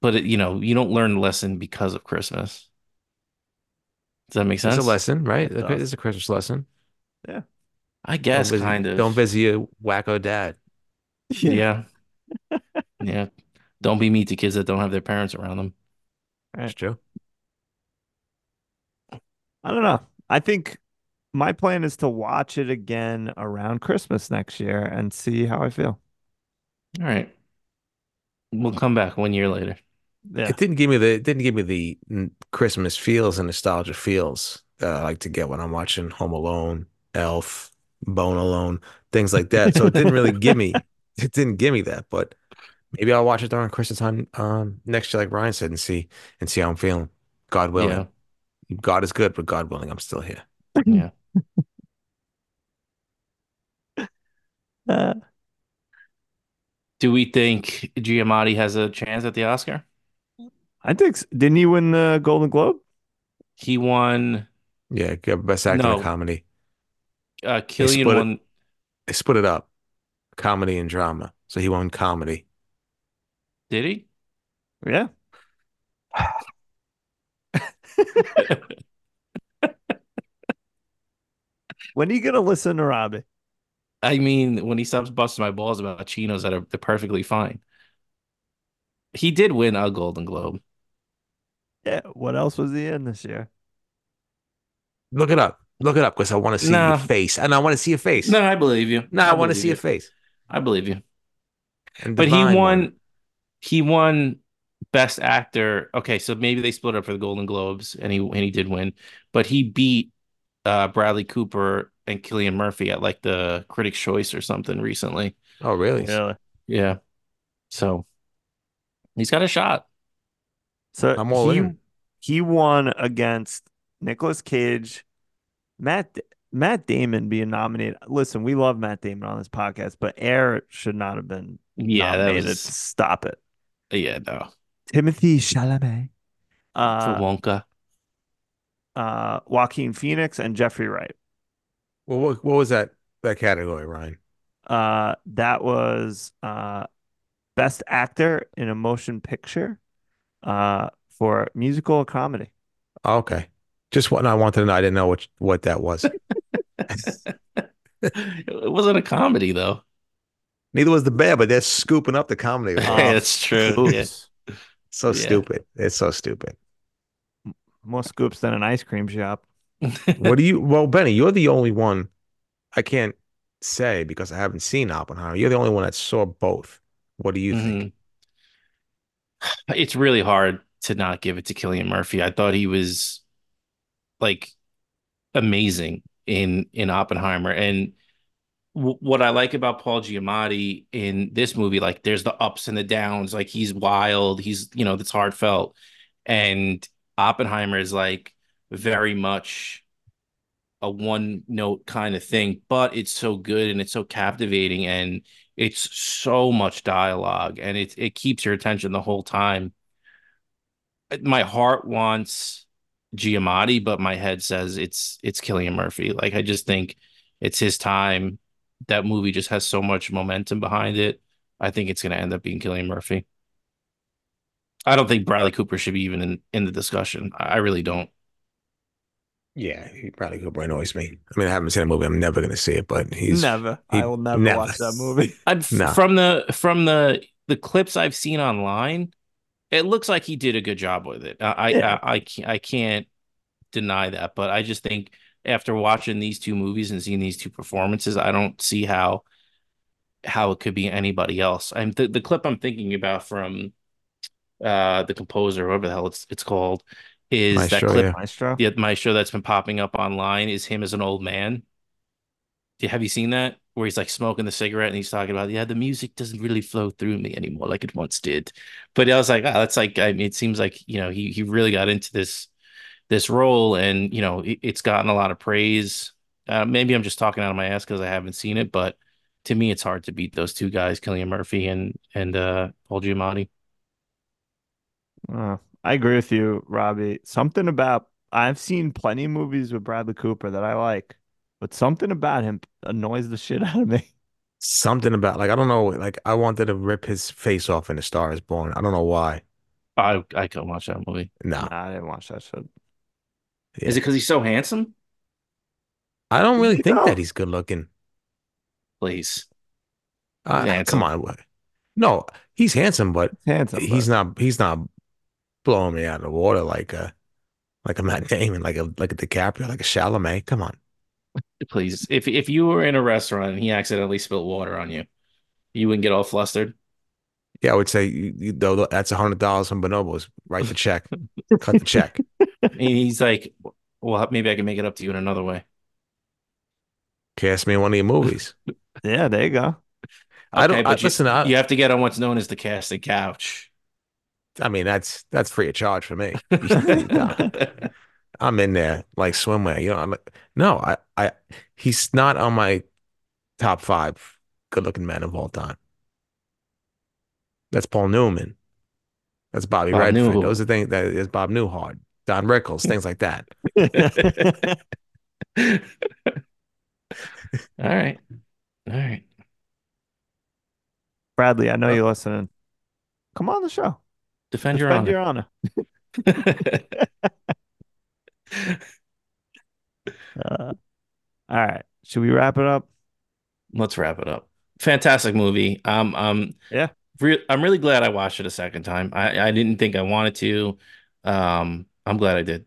but it, you know, you don't learn the lesson because of Christmas. Does that make sense? It's a lesson, right? It's a Christmas lesson. I guess don't visit, kind of. Don't visit your wacko dad. Yeah. Yeah. Don't be mean to kids that don't have their parents around them. That's true. I don't know. I think my plan is to watch it again around Christmas next year and see how I feel. All right. We'll come back one year later. Yeah. It didn't give me the it didn't give me the Christmas feels and nostalgia feels that I like to get when I'm watching Home Alone, Elf, Bone Alone, things like that. So it didn't really give me it didn't give me that, but maybe I'll watch it during Christmas time um next year, like Ryan said, and see and see how I'm feeling. God willing. Yeah. God is good, but God willing, I'm still here. Yeah. Uh, Do we think Giamatti has a chance at the Oscar? I think didn't he win the Golden Globe? He won Yeah, get best actor in No. a comedy. Uh Cillian split it. won They split it up, comedy and drama. So he won comedy. did he? Yeah. When are you gonna listen to Robbie? I mean, when he stops busting my balls about chinos that are they're perfectly fine. He did win a Golden Globe. Yeah. What else was he in this year? Look it up. Look it up because I want to see No. your face. And I want to see your face. No, I believe you. No, I, want to see you. your face. I believe you. And But he Da'Vine won he won best actor. Okay, so maybe they split up for the Golden Globes and he and he did win. But he beat uh Bradley Cooper and Cillian Murphy at like the Critics' Choice or something recently. Oh, really? Really? Yeah. So he's got a shot. So I'm all he in. he won against Nicolas Cage, Matt Matt Damon being nominated. Listen, we love Matt Damon on this podcast, but Air should not have been Yeah, that nominated. was Stop it. yeah, no. Timothée Chalamet, For uh, Wonka. uh, Joaquin Phoenix, and Jeffrey Wright. Well, what, what was that that category, Ryan? Uh, that was uh, best actor in a motion picture, uh, for musical comedy. Okay. Just what I wanted to know. I didn't know what what that was. it wasn't a comedy though. Neither was the bear, but they're scooping up the comedy. Oh, Yeah, that's true. Yeah. So yeah. stupid. It's so stupid. More scoops than an ice cream shop. What do you? Well, Benny, you're the only one. I can't say because I haven't seen Oppenheimer. You're the only one that saw both. What do you think? Mhm. It's really hard to not give it to Cillian Murphy. I thought he was like amazing in in Oppenheimer. And w what I like about Paul Giamatti in this movie, like there's the ups and the downs. Like he's wild. He's you know that's heartfelt. And Oppenheimer is like very much a one note kind of thing, but it's so good and it's so captivating and it's so much dialogue and it it keeps your attention the whole time. Uh, my heart wants Giamatti, but my head says it's it's Cillian Murphy. Like I just think it's his time. That movie just has so much momentum behind it. I think it's going to end up being Cillian Murphy. I don't think Bradley Cooper should be even in, in the discussion. I I really don't. Yeah, he probably Cooper annoys me. I mean, I haven't seen a movie. I'm never going to see it, but he's never. he- I will never, never. watch that movie. I've No. from the from the the clips I've seen online, it looks like he did a good job with it. I I, Yeah. I, I can't I can't deny that, but I just think after watching these two movies and seeing these two performances, I don't see how how it could be anybody else. I'm the, the clip I'm thinking about from uh the composer, whatever the hell it's it's called, is that Maestro, clip yeah. Maestro. the my show that's been popping up online is him as an old man. Have you seen that? Where he's like smoking the cigarette and he's talking about, yeah, the music doesn't really flow through me anymore like it once did. But I was like, ah, that's like, I mean, it seems like, you know, he he really got into this this role and, you know, it, it's gotten a lot of praise. Uh, maybe I'm just talking out of my ass because I haven't seen it, but to me, it's hard to beat those two guys, Cillian Murphy and and uh Paul Giamatti. Uh, I agree with you, Robbie. Something about I've seen plenty of movies with Bradley Cooper that I like, but something about him annoys the shit out of me. Something about like I don't know, like I wanted to rip his face off in *The Star Is Born. I don't know why. I I couldn't watch that movie. No, Nah, I didn't watch that shit. Is it because he's so handsome? I don't really think No. that he's good looking. Please. Uh, handsome. come on, what? No, he's handsome, but Handsome. he's but- not. He's not blowing me out of the water like a like a Matt Damon, like a like a DiCaprio, like a Chalamet. Come on. Please, if if you were in a restaurant and he accidentally spilled water on you, you wouldn't get all flustered. Yeah, I would say you, you, though that's a hundred dollars from Bonobos. Write the check. Cut the check. And he's like, "Well, maybe I can make it up to you in another way." Cast me in one of your movies. yeah, there you go. I don't. Okay, I, but you- listen, I, You have to get on what's known as the casting couch. I mean that's that's free of charge for me. No, I'm in there like swimwear. You know, I'm like, no, I, I, he's not on my top five good-looking men of all time. That's Paul Newman. That's Bobby Bob Redford. Newhart. Those are things that is Bob Newhart, Don Rickles, things like that. all right, all right. Bradley, I know Oh. you're listening. Come on the show. Defend your Defend honor. your honor. Uh, all right. Should we wrap it up? Let's wrap it up. Fantastic movie. Um, um, Yeah. re- I'm really glad I watched it a second time. I, I didn't think I wanted to. Um, I'm glad I did.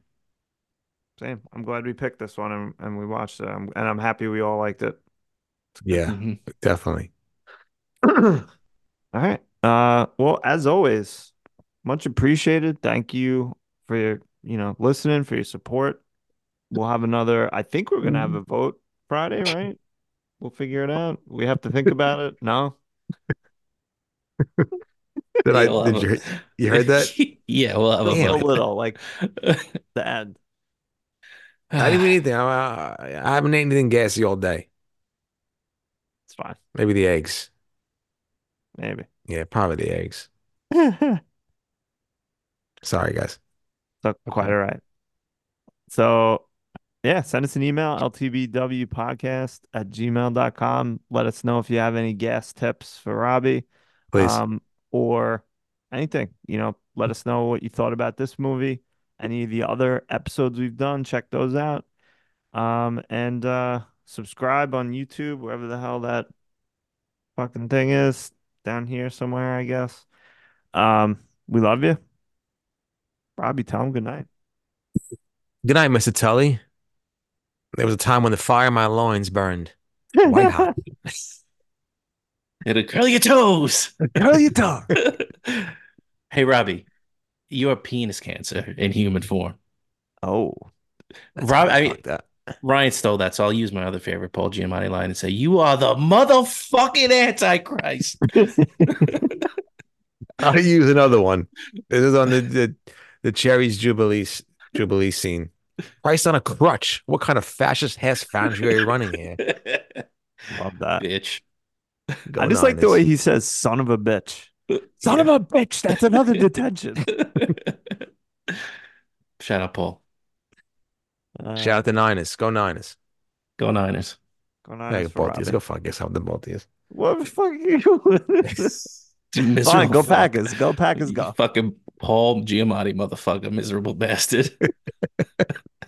Same. I'm glad we picked this one and, and we watched it. I'm, and I'm happy we all liked it. Yeah, Mhm. definitely. All right. Uh, well, as always, much appreciated. Thank you for your, you know, listening, for your support. We'll have another, I think we're gonna have a mm-hmm. vote Friday, right? We'll figure it out. We have to think about it. No? Did I? We'll Did you? a- You heard that? yeah, we'll have Just a a little, like the end. I didn't eat anything. I, I, I haven't eaten anything gassy all day. It's fine. Maybe the eggs. Maybe. Yeah, probably the eggs. Sorry, guys. Quite all right. So yeah, send us an email, ltbwpodcast at gmail.com. Let us know if you have any gas tips for Robbie. Please. um, or anything. You know, let us know what you thought about this movie, any of the other episodes we've done. Check those out. Um, and uh, subscribe on YouTube, wherever the hell that fucking thing is, down here somewhere, I guess. Um, we love you. Robbie, tell him good night. Good night, Mr. Tully. There was a time when the fire in my loins burned white hot. It'll curl your toes. Curl your tongue. hey, Robbie, you have penis cancer in human form. Oh, Rob, I mean, fucked up. Ryan stole that, so I'll use my other favorite Paul Giamatti line and say, "You are the motherfucking Antichrist." I'll use another one. This is on the the, the cherries jubilee jubilee scene. Christ on a crutch. What kind of fascist ass foundry are you running here? love that. Bitch. Go I just like the Niners. way he says, son of a bitch. Son of a bitch. That's another detention. Shout out, Paul. Uh, Shout out to Niners. Go Niners. Go Niners. Go Niners for both of you. Robbie. Go fuck yourself. The both of you. What the fuck are you doing? Fine, go fuck. Packers. Go Packers, You go. Fucking Paul Giamatti, motherfucker, miserable bastard.